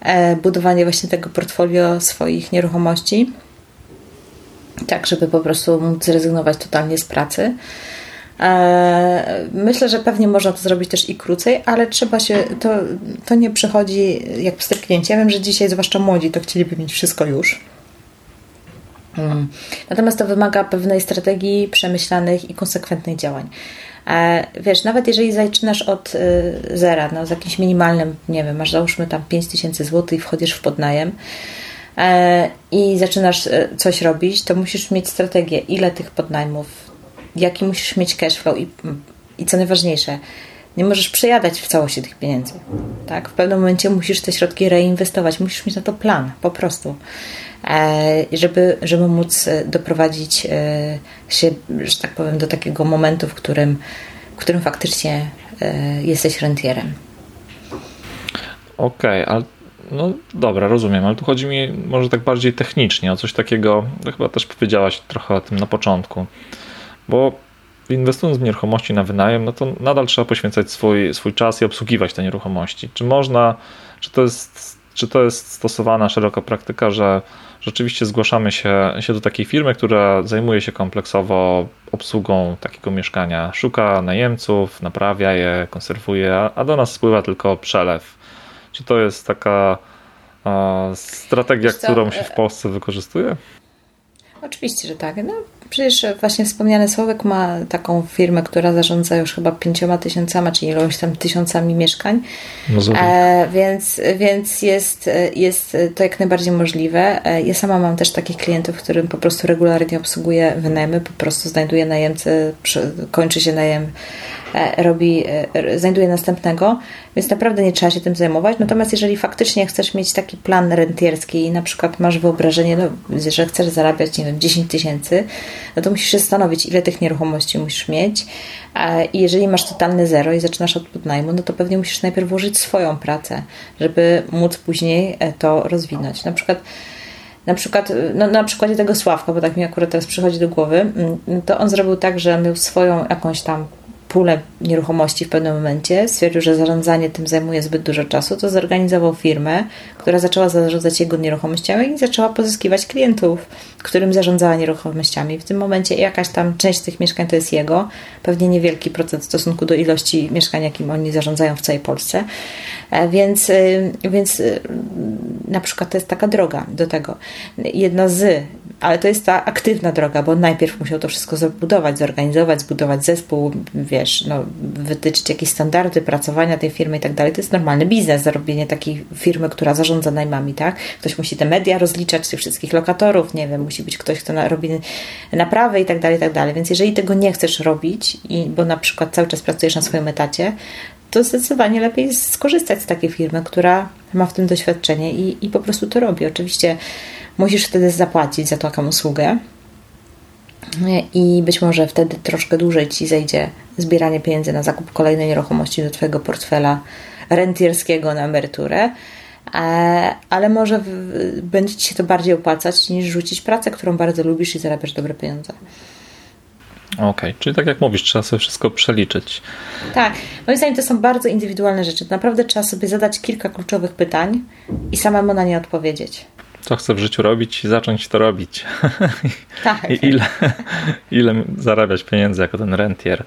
E, budowanie właśnie tego portfolio swoich nieruchomości. Tak, żeby po prostu móc zrezygnować totalnie z pracy. Myślę, że pewnie można to zrobić też i krócej, ale trzeba się, to, to nie przychodzi jak pstryknięcie. Ja wiem, że dzisiaj zwłaszcza młodzi to chcieliby mieć wszystko już. Mm. Natomiast to wymaga pewnej strategii przemyślanych i konsekwentnych działań. Wiesz, nawet jeżeli zaczynasz od y, zera, no, z jakimś minimalnym, nie wiem, masz załóżmy tam 5000 zł i wchodzisz w podnajem e, i zaczynasz y, coś robić, to musisz mieć strategię, ile tych podnajmów, jaki musisz mieć cash flow i, i co najważniejsze, nie możesz przejadać w całości tych pieniędzy. Tak? W pewnym momencie musisz te środki reinwestować, musisz mieć na to plan, po prostu. E, żeby, żeby móc e, doprowadzić e, się, że tak powiem, do takiego momentu, w którym, w którym faktycznie jesteś rentierem. Okej, okay, ale no dobra, rozumiem, ale tu chodzi mi może tak bardziej technicznie o coś takiego, chyba też powiedziałaś trochę o tym na początku, bo inwestując w nieruchomości na wynajem, no to nadal trzeba poświęcać swój, swój czas i obsługiwać te nieruchomości. Czy można, czy to jest, czy to jest stosowana szeroka praktyka, że rzeczywiście zgłaszamy się, się do takiej firmy, która zajmuje się kompleksowo obsługą takiego mieszkania. Szuka najemców, naprawia je, konserwuje, a do nas spływa tylko przelew. Czy to jest taka strategia, którą się w e, Polsce wykorzystuje? Oczywiście, że tak. No, przecież właśnie wspomniany Słowek ma taką firmę, która zarządza już chyba pięcioma tysiącami, czy ilość tam tysiącami mieszkań. No e, więc więc jest, jest to jak najbardziej możliwe. E, ja sama mam też takich klientów, którym po prostu regularnie obsługuję wynajmy, po prostu znajduję najemcę, kończy się najem robi, e, znajduje następnego, więc naprawdę nie trzeba się tym zajmować. Natomiast jeżeli faktycznie chcesz mieć taki plan rentierski i na przykład masz wyobrażenie, no, że chcesz zarabiać, nie wiem, 10 tysięcy, no to musisz się zastanowić, ile tych nieruchomości musisz mieć. I jeżeli masz totalny zero i zaczynasz od podnajmu, no to pewnie musisz najpierw włożyć swoją pracę, żeby móc później e, to rozwinąć. Na przykład na przykład, no, na przykładzie tego Sławka, bo tak mi akurat teraz przychodzi do głowy, mm, to on zrobił tak, że miał swoją jakąś tam pulę nieruchomości w pewnym momencie, stwierdził, że zarządzanie tym zajmuje zbyt dużo czasu, to zorganizował firmę, która zaczęła zarządzać jego nieruchomościami i zaczęła pozyskiwać klientów, którym zarządzała nieruchomościami. W tym momencie jakaś tam część tych mieszkań to jest jego, pewnie niewielki procent w stosunku do ilości mieszkań, jakim oni zarządzają w całej Polsce. E, więc, e, więc e, na przykład to jest taka droga do tego. Jedna z ale to jest ta aktywna droga, bo najpierw musiał to wszystko zbudować, zorganizować, zbudować zespół, wiesz, no, wytyczyć jakieś standardy pracowania tej firmy i tak dalej. To jest normalny biznes, zarobienie takiej firmy, która zarządza najmami, tak? Ktoś musi te media rozliczać, tych wszystkich lokatorów, nie wiem, musi być ktoś, kto na, robi naprawy i tak dalej, i tak dalej. Więc jeżeli tego nie chcesz robić, i, bo na przykład cały czas pracujesz na swoim etacie, to zdecydowanie lepiej skorzystać z takiej firmy, która ma w tym doświadczenie i, i po prostu to robi. Oczywiście musisz wtedy zapłacić za taką usługę i być może wtedy troszkę dłużej Ci zejdzie zbieranie pieniędzy na zakup kolejnej nieruchomości do Twojego portfela rentierskiego na emeryturę, e, ale może będzie Ci się to bardziej opłacać niż rzucić pracę, którą bardzo lubisz i zarabiasz dobre pieniądze. Okej, okay. czyli tak jak mówisz, trzeba sobie wszystko przeliczyć. Tak, moim zdaniem to są bardzo indywidualne rzeczy. Naprawdę trzeba sobie zadać kilka kluczowych pytań i samemu na nie odpowiedzieć co chcę w życiu robić i zacząć to robić. <laughs> Tak. I ile, ile zarabiać pieniędzy jako ten rentier.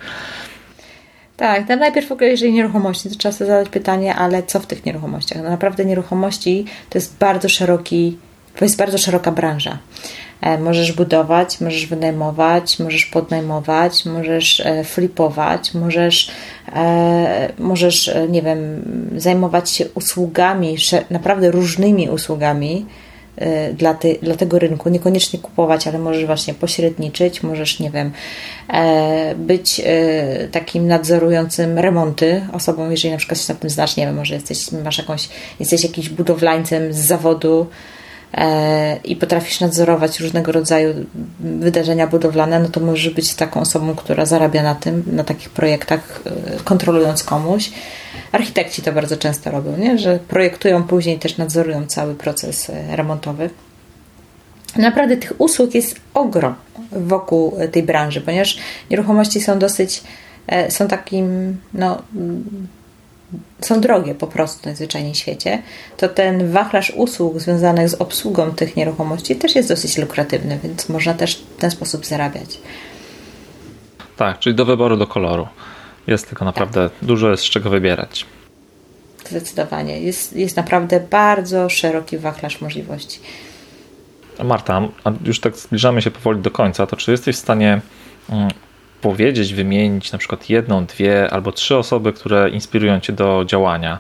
Tak, no najpierw w ogóle jeżeli nieruchomości, to trzeba sobie zadać pytanie, ale co w tych nieruchomościach? No naprawdę nieruchomości to jest bardzo szeroki, to jest bardzo szeroka branża. E, możesz budować, możesz wynajmować, możesz podnajmować, możesz e, flipować, możesz, e, możesz, nie wiem, zajmować się usługami, naprawdę różnymi usługami, dla, ty, dla tego rynku, niekoniecznie kupować, ale możesz właśnie pośredniczyć, możesz, nie wiem, być takim nadzorującym remonty osobą, jeżeli na przykład się na tym znasz, nie wiem, może jesteś, masz jakąś, jesteś jakimś budowlańcem z zawodu, i potrafisz nadzorować różnego rodzaju wydarzenia budowlane, no to możesz być taką osobą, która zarabia na tym, na takich projektach, e, kontrolując komuś. Architekci to bardzo często robią, nie? że projektują, później też nadzorują cały proces e, remontowy. Naprawdę tych usług jest ogrom wokół tej branży, ponieważ nieruchomości są dosyć, są takim, no, są drogie po prostu najzwyczajniej w świecie, to ten wachlarz usług związanych z obsługą tych nieruchomości też jest dosyć lukratywny, więc można też w ten sposób zarabiać. Tak, czyli do wyboru, do koloru. Jest tylko naprawdę tak. dużo jest z czego wybierać. Zdecydowanie. Jest, jest naprawdę bardzo szeroki wachlarz możliwości. Marta, a już tak zbliżamy się powoli do końca, to czy jesteś w stanie mm, powiedzieć, wymienić na przykład jedną, dwie albo trzy osoby, które inspirują cię do działania.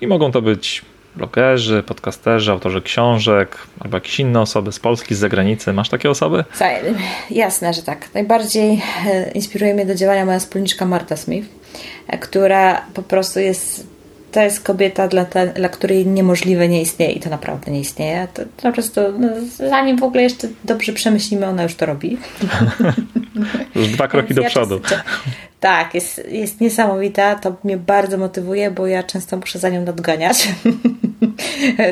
I mogą to być blogerzy, podcasterzy, autorzy książek, albo jakieś inne osoby z Polski, z zagranicy. Masz takie osoby? Jasne, że tak. Najbardziej e, inspiruje mnie do działania moja wspólniczka Marta Smith, e, która po prostu jest to jest kobieta, dla, te, dla której niemożliwe nie istnieje i to naprawdę nie istnieje. To, to po prostu, no, zanim w ogóle jeszcze dobrze przemyślimy, ona już to robi. <laughs> już dwa kroki do ja przodu. tak, jest, jest niesamowita. To mnie bardzo motywuje, bo ja często muszę za nią nadganiać. <laughs>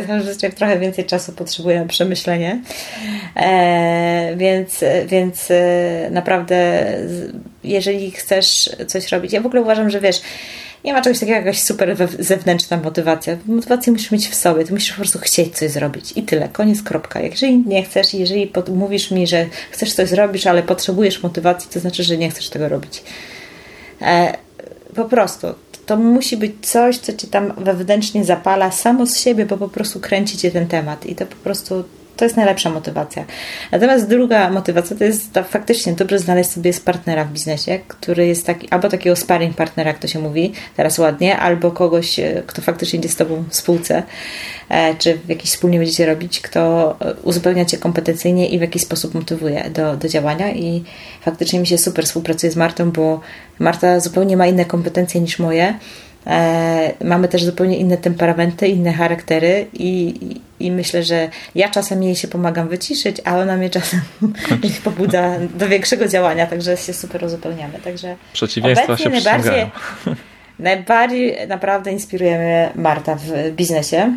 Rzeczywiście trochę więcej czasu potrzebuję na przemyślenie. E, więc, więc e, naprawdę, jeżeli chcesz coś robić, ja w ogóle uważam, że wiesz, nie ma czegoś takiego jak jakaś super zewnętrzna motywacja. Motywację musisz mieć w sobie, ty musisz po prostu chcieć coś zrobić i tyle, koniec, kropka. Jeżeli nie chcesz, jeżeli mówisz mi, że chcesz coś zrobić, ale potrzebujesz motywacji, to znaczy, że nie chcesz tego robić. E, po prostu. To musi być coś, co cię tam wewnętrznie zapala samo z siebie, bo po prostu kręci cię ten temat i to po prostu to jest najlepsza motywacja. Natomiast druga motywacja to jest to faktycznie dobrze znaleźć sobie partnera w biznesie, który jest taki, albo takiego sparring partnera, jak to się mówi teraz ładnie, albo kogoś, e, kto faktycznie idzie z tobą w spółce, e, czy w jakiś wspólnie będziecie robić, kto e, uzupełnia cię kompetencyjnie i w jakiś sposób motywuje do, do działania i faktycznie mi się super współpracuje z Martą, bo Marta zupełnie ma inne kompetencje niż moje E, mamy też zupełnie inne temperamenty, inne charaktery i, i myślę, że ja czasem jej się pomagam wyciszyć, a ona mnie czasem <laughs> pobudza do większego działania, także się super uzupełniamy. Także Przeciwieństwa się najbardziej, najbardziej naprawdę inspirujemy Marta w biznesie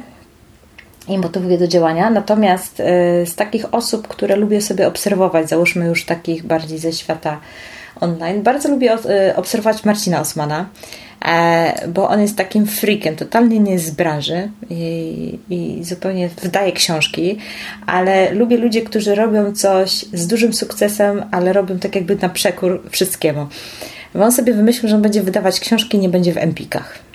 i motywuje do działania. Natomiast e, z takich osób, które lubię sobie obserwować, załóżmy już takich bardziej ze świata online, bardzo lubię e, obserwować Marcina Osmana. E, bo on jest takim freakiem, totalnie nie z branży i, i, zupełnie wydaje książki, ale lubię ludzi, którzy robią coś z dużym sukcesem, ale robią tak jakby na przekór wszystkiemu. Bo on sobie wymyślił, że on będzie wydawać książki nie będzie w empikach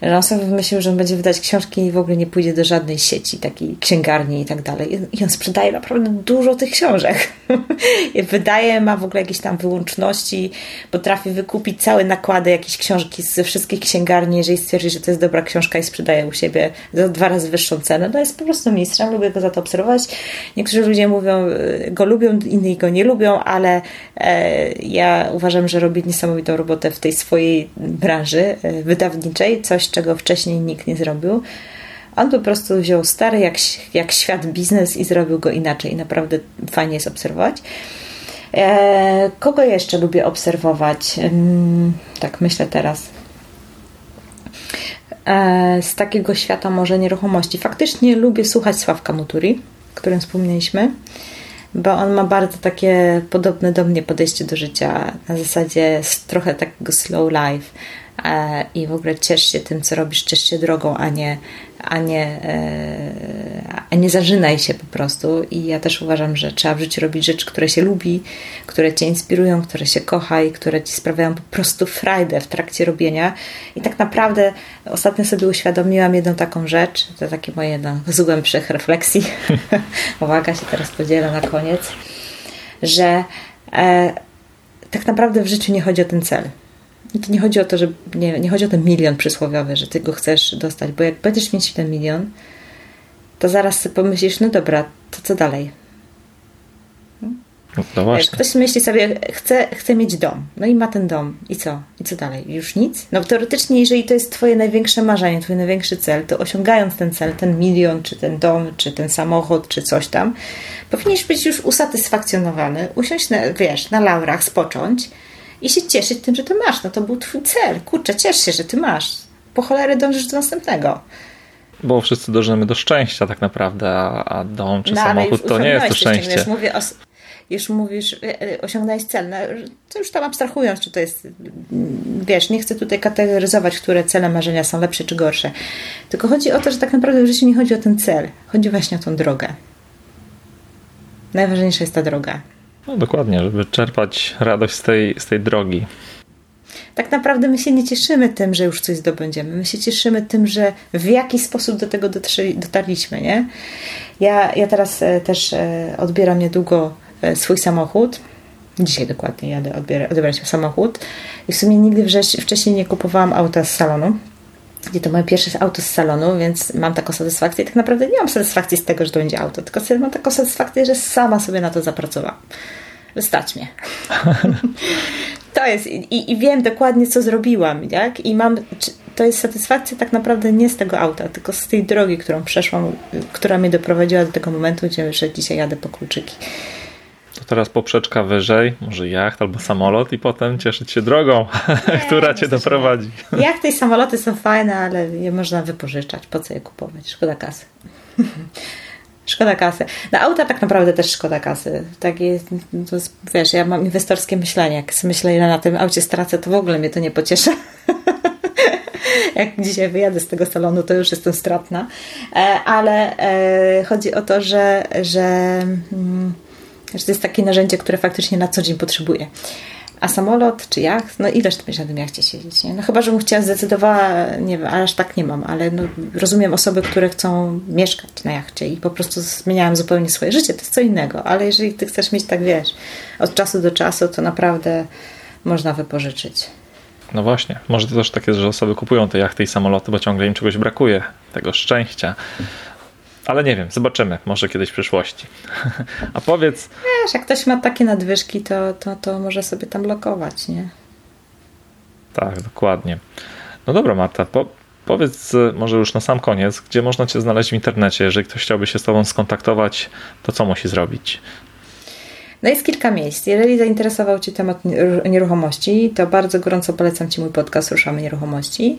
on sobie wymyślił, że on będzie wydać książki i w ogóle nie pójdzie do żadnej sieci, takiej księgarni i tak dalej. I on sprzedaje naprawdę dużo tych książek. <laughs> I wydaje, ma w ogóle jakieś tam wyłączności, potrafi wykupić całe nakłady jakieś książki ze wszystkich księgarni, jeżeli stwierdzi, że to jest dobra książka i sprzedaje u siebie za dwa razy wyższą cenę. No jest po prostu mistrzem, lubię go za to obserwować. Niektórzy ludzie mówią, y, go lubią, inni go nie lubią, ale e, ja uważam, że robi niesamowitą robotę w tej swojej branży e, wydawniczej, coś czego wcześniej nikt nie zrobił. On po prostu wziął stary jak, jak świat biznes i zrobił go inaczej. Naprawdę fajnie jest obserwować. E, kogo jeszcze lubię obserwować? tak myślę teraz. E, z takiego świata może nieruchomości. Faktycznie lubię słuchać Sławka Muturi, o którym wspomnieliśmy, bo on ma bardzo takie podobne do mnie podejście do życia. Na zasadzie trochę takiego slow life i w ogóle ciesz się tym, co robisz, ciesz się drogą, a nie, a nie, e, a nie zażynaj się po prostu. I ja też uważam, że trzeba w życiu robić rzeczy, które się lubi, które cię inspirują, które się kocha i które ci sprawiają po prostu frajdę w trakcie robienia. I tak naprawdę ostatnio sobie uświadomiłam jedną taką rzecz, to takie moje jedno z głębszych refleksji. <laughs> Uwaga, się teraz podzielę na koniec, że e, tak naprawdę w życiu nie chodzi o ten cel to nie chodzi o to, że nie, nie chodzi o ten milion przysłowiowy, że ty go chcesz dostać, bo jak będziesz mieć ten milion, to zaraz sobie pomyślisz, no dobra, to co dalej? No właśnie. Ktoś myśli sobie, chce, chce mieć dom, no i ma ten dom. I co? I co dalej? Już nic? No teoretycznie, jeżeli to jest twoje największe marzenie, twój największy cel, to osiągając ten cel, ten milion, czy ten dom, czy ten samochód, czy coś tam, powinieneś być już usatysfakcjonowany, usiąść, na, wiesz, na laurach, spocząć i się cieszyć tym, że to masz. No to był twój cel. Kurczę, ciesz się, że ty masz. Po cholerę dążysz do następnego. Bo wszyscy dążymy do szczęścia tak naprawdę, a, dom czy no, samochód to nie jest to szczęście. Już mówię o, już mówisz, e, e, osiągnąłeś cel, no, to już tam abstrahując, czy to jest, wiesz, nie chcę tutaj kategoryzować, które cele marzenia są lepsze czy gorsze, tylko chodzi o to, że tak naprawdę w życiu nie chodzi o ten cel, chodzi właśnie o tą drogę. Najważniejsza jest ta droga. No dokładnie, żeby czerpać radość z tej, z tej drogi. Tak naprawdę my się nie cieszymy tym, że już coś zdobędziemy. My się cieszymy tym, że w jaki sposób do tego dotarliśmy, nie? Ja, ja teraz e, też odbieram niedługo E, swój samochód. Dzisiaj dokładnie jadę odbierać, odebrać samochód. I w sumie nigdy wcześniej nie kupowałam auta z salonu. I to moje pierwsze auto z salonu, więc mam taką satysfakcję. Tak naprawdę nie mam satysfakcji z tego, że to będzie auto, tylko mam taką satysfakcję, że sama sobie na to zapracowałam. Wystać mnie. <laughs> to jest i, i wiem dokładnie, co zrobiłam, jak? I mam, to jest satysfakcja tak naprawdę nie z tego auta, tylko z tej drogi, którą przeszłam, która mnie doprowadziła do tego momentu, gdzie że dzisiaj jadę po kluczyki teraz poprzeczka wyżej, może jacht albo samolot i potem cieszyć się drogą, <laughs> nie, która cię doprowadzi. Jachty i samoloty są fajne, ale je można wypożyczać. Po co je kupować? Szkoda kasy. <laughs> szkoda kasy. Na auta tak naprawdę też szkoda kasy. Tak jest, jest, wiesz, ja mam inwestorskie myślenie. Jak myślę, ile na tym aucie stracę, to w ogóle mnie to nie pocieszy. <laughs> jak dzisiaj wyjadę z tego salonu, to już jestem stratna. E, ale e, chodzi o to, że, że mm, że to jest takie narzędzie, które faktycznie na co dzień potrzebuję. A samolot czy jacht, no ileż ty będziesz na tym jachcie siedzieć, nie? No chyba, że bym chciała zdecydowała, nie wiem, aż tak nie mam, ale no, rozumiem osoby, które chcą mieszkać na jachcie i po prostu zmieniałam zupełnie swoje życie, to jest co innego, ale jeżeli ty chcesz mieć tak, wiesz, od czasu do czasu, to naprawdę można wypożyczyć. No właśnie, może to też tak jest, że osoby kupują te jachty i samoloty, bo ciągle im czegoś brakuje, tego szczęścia. Ale nie wiem, zobaczymy, może kiedyś w przyszłości. <laughs> A powiedz. Wiesz, jak ktoś ma takie nadwyżki, to, to, to może sobie tam lokować, nie? Tak, dokładnie. No dobra, Marta, po, powiedz y, może już na sam koniec, gdzie można Cię znaleźć w internecie. Jeżeli ktoś chciałby się z Tobą skontaktować, to co musi zrobić? No jest kilka miejsc. Jeżeli zainteresował Cię temat nieruchomości, to bardzo gorąco polecam Ci mój podcast Ruszamy Nieruchomości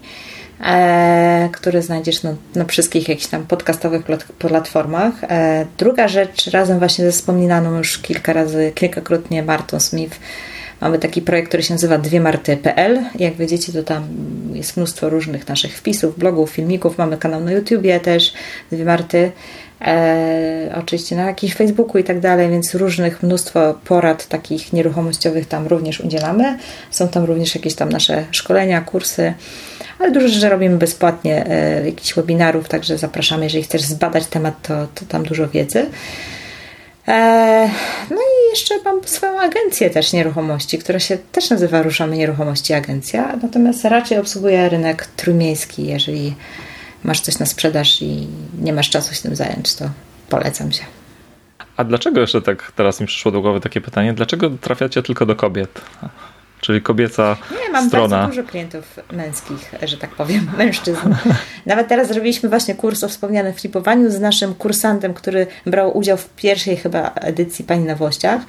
e, który znajdziesz na, na, wszystkich jakichś tam podcastowych platformach. E, druga rzecz, razem właśnie ze wspominaną już kilka razy, kilkakrotnie Martą Smith, mamy taki projekt, który się nazywa dwiemarty.pl. Jak widzicie, to tam jest mnóstwo różnych naszych wpisów, blogów, filmików. Mamy kanał na YouTubie też, Dwie Marty. E, oczywiście na jakimś Facebooku i tak dalej, więc różnych mnóstwo porad takich nieruchomościowych tam również udzielamy. Są tam również jakieś tam nasze szkolenia, kursy ale dużo rzeczy robimy bezpłatnie, e, jakichś webinarów, także zapraszamy, jeżeli chcesz zbadać temat, to, to tam dużo wiedzy. E, no i jeszcze mam swoją agencję też nieruchomości, która się też nazywa Ruszamy Nieruchomości Agencja, natomiast raczej obsługuje rynek trójmiejski. Jeżeli masz coś na sprzedaż i nie masz czasu się tym zająć, to polecam się. A dlaczego jeszcze tak teraz mi przyszło do głowy takie pytanie, dlaczego trafiacie tylko do kobiet? Czyli kobieca Nie, mam strona. bardzo dużo klientów męskich, że tak powiem, <laughs> mężczyzn. Nawet teraz zrobiliśmy właśnie kurs o wspomnianym flipowaniu z naszym kursantem, który brał udział w pierwszej chyba edycji Pani na Włościach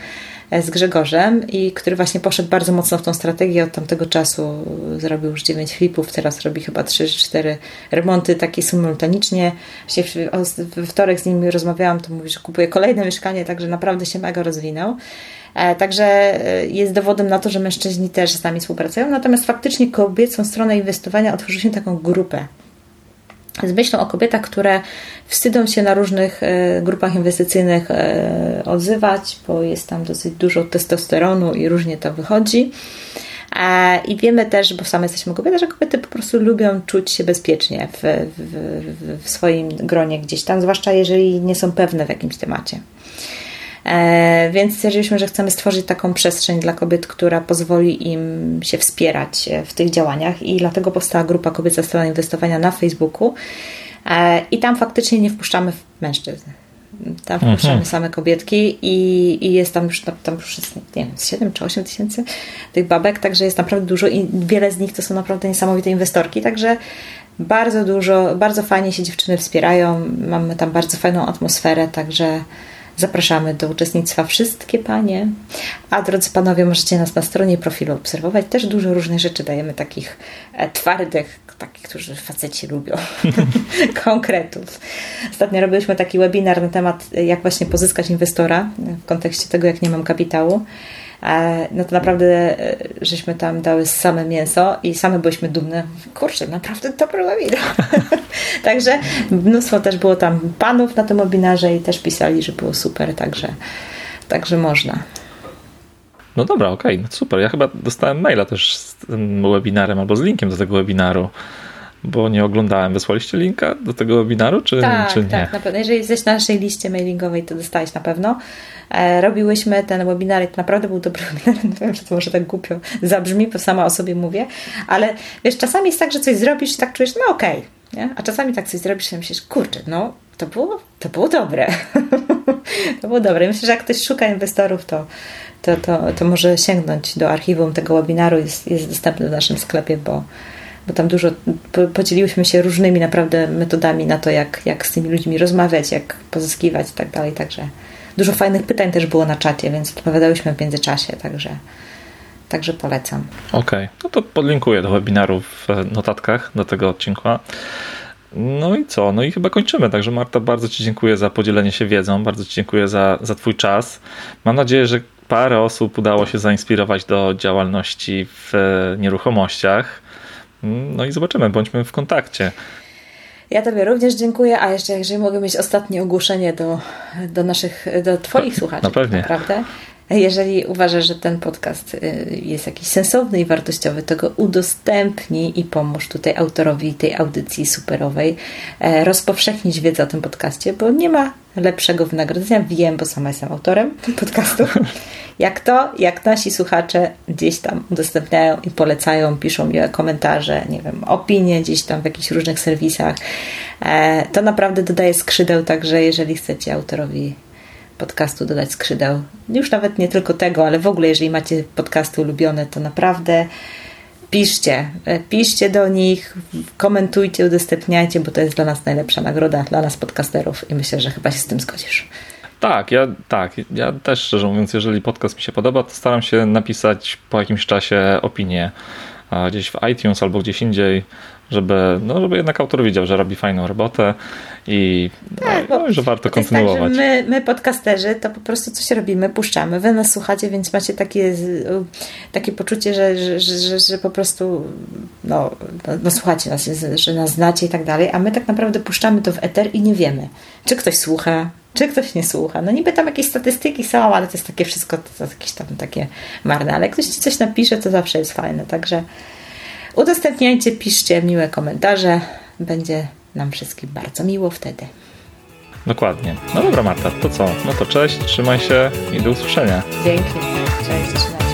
z Grzegorzem i który właśnie poszedł bardzo mocno w tą strategię od tamtego czasu. Zrobił już 9 flipów, teraz robi chyba 3-4 remonty takie symultanicznie. Właśnie we wtorek z nim rozmawiałam, to mówi, że kupuje kolejne mieszkanie, także naprawdę się mega rozwinął. E, także e, jest dowodem na to, że mężczyźni też z nami współpracują. Natomiast faktycznie kobiecą stronę inwestowania otworzyliśmy taką grupę z myślą o kobietach, które wstydzą się na różnych e, grupach inwestycyjnych odzywać, bo jest tam dosyć dużo testosteronu i różnie to wychodzi. I wiemy też, bo same jesteśmy kobiety, że kobiety po prostu lubią czuć się bezpiecznie w, w, w swoim gronie gdzieś tam, zwłaszcza jeżeli nie są pewne w jakimś temacie. E, więc stwierdziliśmy, że chcemy stworzyć taką przestrzeń dla kobiet, która pozwoli im się wspierać w tych działaniach i dlatego powstała grupa Kobieca Strona Inwestowania na Facebooku. E, I tam faktycznie nie wpuszczamy mężczyzn. Tam wpuszczamy mhm. same kobietki i, i jest tam już, tam już jest, nie wiem, 7 czy 8 tysięcy tych babek, także jest naprawdę dużo i wiele z nich to są naprawdę niesamowite inwestorki, także bardzo dużo, bardzo fajnie się dziewczyny wspierają, mamy tam bardzo fajną atmosferę, także Zapraszamy do uczestnictwa wszystkie panie. A drodzy panowie, możecie nas na stronie profilu obserwować. Też dużo różnych rzeczy dajemy takich e, twardych, takich, którzy faceci lubią, <laughs> konkretów. Ostatnio robiliśmy taki webinar na temat, jak właśnie pozyskać inwestora w kontekście tego, jak nie mam kapitału. E, no to naprawdę e, żeśmy tam dały same mięso i same byliśmy dumne. Kurczę, naprawdę dobry webinar. <laughs> także mnóstwo też było tam panów na tym webinarze i też pisali, że było super, także, także można. No dobra, okej, okay, no super. Ja chyba dostałem maila też z tym webinarem albo z linkiem do tego webinaru bo nie oglądałem. Wysłaliście linka do tego webinaru, czy, tak, czy nie? Tak, na pewno. Jeżeli jesteś na naszej liście mailingowej, to dostałeś na pewno. E, robiłyśmy ten webinar i to naprawdę był dobry <laughs> webinar. Wiem, że to może tak głupio zabrzmi, bo sama o sobie mówię, ale wiesz, czasami jest tak, że coś zrobisz i tak czujesz, no okej, okay, a czasami tak coś zrobisz i myślisz, kurczę, no to było, to było dobre. <laughs> to było dobre. Myślę, że jak ktoś szuka inwestorów, to, to, to, to może sięgnąć do archiwum tego webinaru. Jest, jest dostępny w naszym sklepie, bo bo tam dużo podzieliłyśmy się różnymi naprawdę metodami na to, jak, jak z tymi ludźmi rozmawiać, jak pozyskiwać i tak dalej. Także dużo fajnych pytań też było na czacie, więc odpowiadałyśmy w międzyczasie, także, także polecam. Okej, okay. no to podlinkuję do webinaru w notatkach do tego odcinka. No i co? No i chyba kończymy. Także Marta, bardzo Ci dziękuję za podzielenie się wiedzą, bardzo Ci dziękuję za, za Twój czas. Mam nadzieję, że parę osób udało się zainspirować do działalności w nieruchomościach. No i zobaczymy, bądźmy w kontakcie. Ja Tobie również dziękuję, a jeszcze jeżeli mogę mieć ostatnie ogłoszenie do, do naszych, do Twoich słuchaczy. No pewnie. Naprawdę. Jeżeli uważasz, że ten podcast y, jest jakiś sensowny i wartościowy, to go udostępnij i pomóż tutaj autorowi tej audycji superowej e, rozpowszechnić wiedzę o tym podcaście, bo nie ma lepszego wynagrodzenia. Wiem, bo sama jestem autorem podcastu. <laughs> Jak to, jak nasi słuchacze gdzieś tam udostępniają i polecają, piszą miłe komentarze, nie wiem, opinie gdzieś tam w jakichś różnych serwisach, e, to naprawdę dodaje skrzydeł, także jeżeli chcecie autorowi podcastu dodać skrzydeł. Już nawet nie tylko tego, ale w ogóle, jeżeli macie podcasty ulubione, to naprawdę piszcie. E, piszcie do nich, komentujcie, udostępniajcie, bo to jest dla nas najlepsza nagroda, dla nas podcasterów i myślę, że chyba się z tym zgodzisz. Tak, ja tak. Ja też szczerze mówiąc, jeżeli podcast mi się podoba, to staram się napisać po jakimś czasie opinię gdzieś w iTunes albo gdzieś indziej, żeby, no, żeby jednak autor widział, że robi fajną robotę i tak, no, że warto kontynuować. Tak, my, my podcasterzy to po prostu coś robimy, puszczamy, wy nas słuchacie, więc macie takie, takie poczucie, że, że, że, że po prostu no, no, no słuchacie nas, że nas znacie i tak dalej, a my tak naprawdę puszczamy to w eter i nie wiemy, czy ktoś słucha, czy ktoś nie słucha. No niby tam jakieś statystyki są, ale to jest takie wszystko, to, to jakieś tam takie marne, ale jak ktoś ci coś napisze, to zawsze jest fajne, także udostępniajcie, piszcie miłe komentarze, będzie nam wszystkim bardzo miło wtedy. Dokładnie. No dobra Marta, to co? No to cześć, trzymaj się i do usłyszenia. Dzięki, cześć.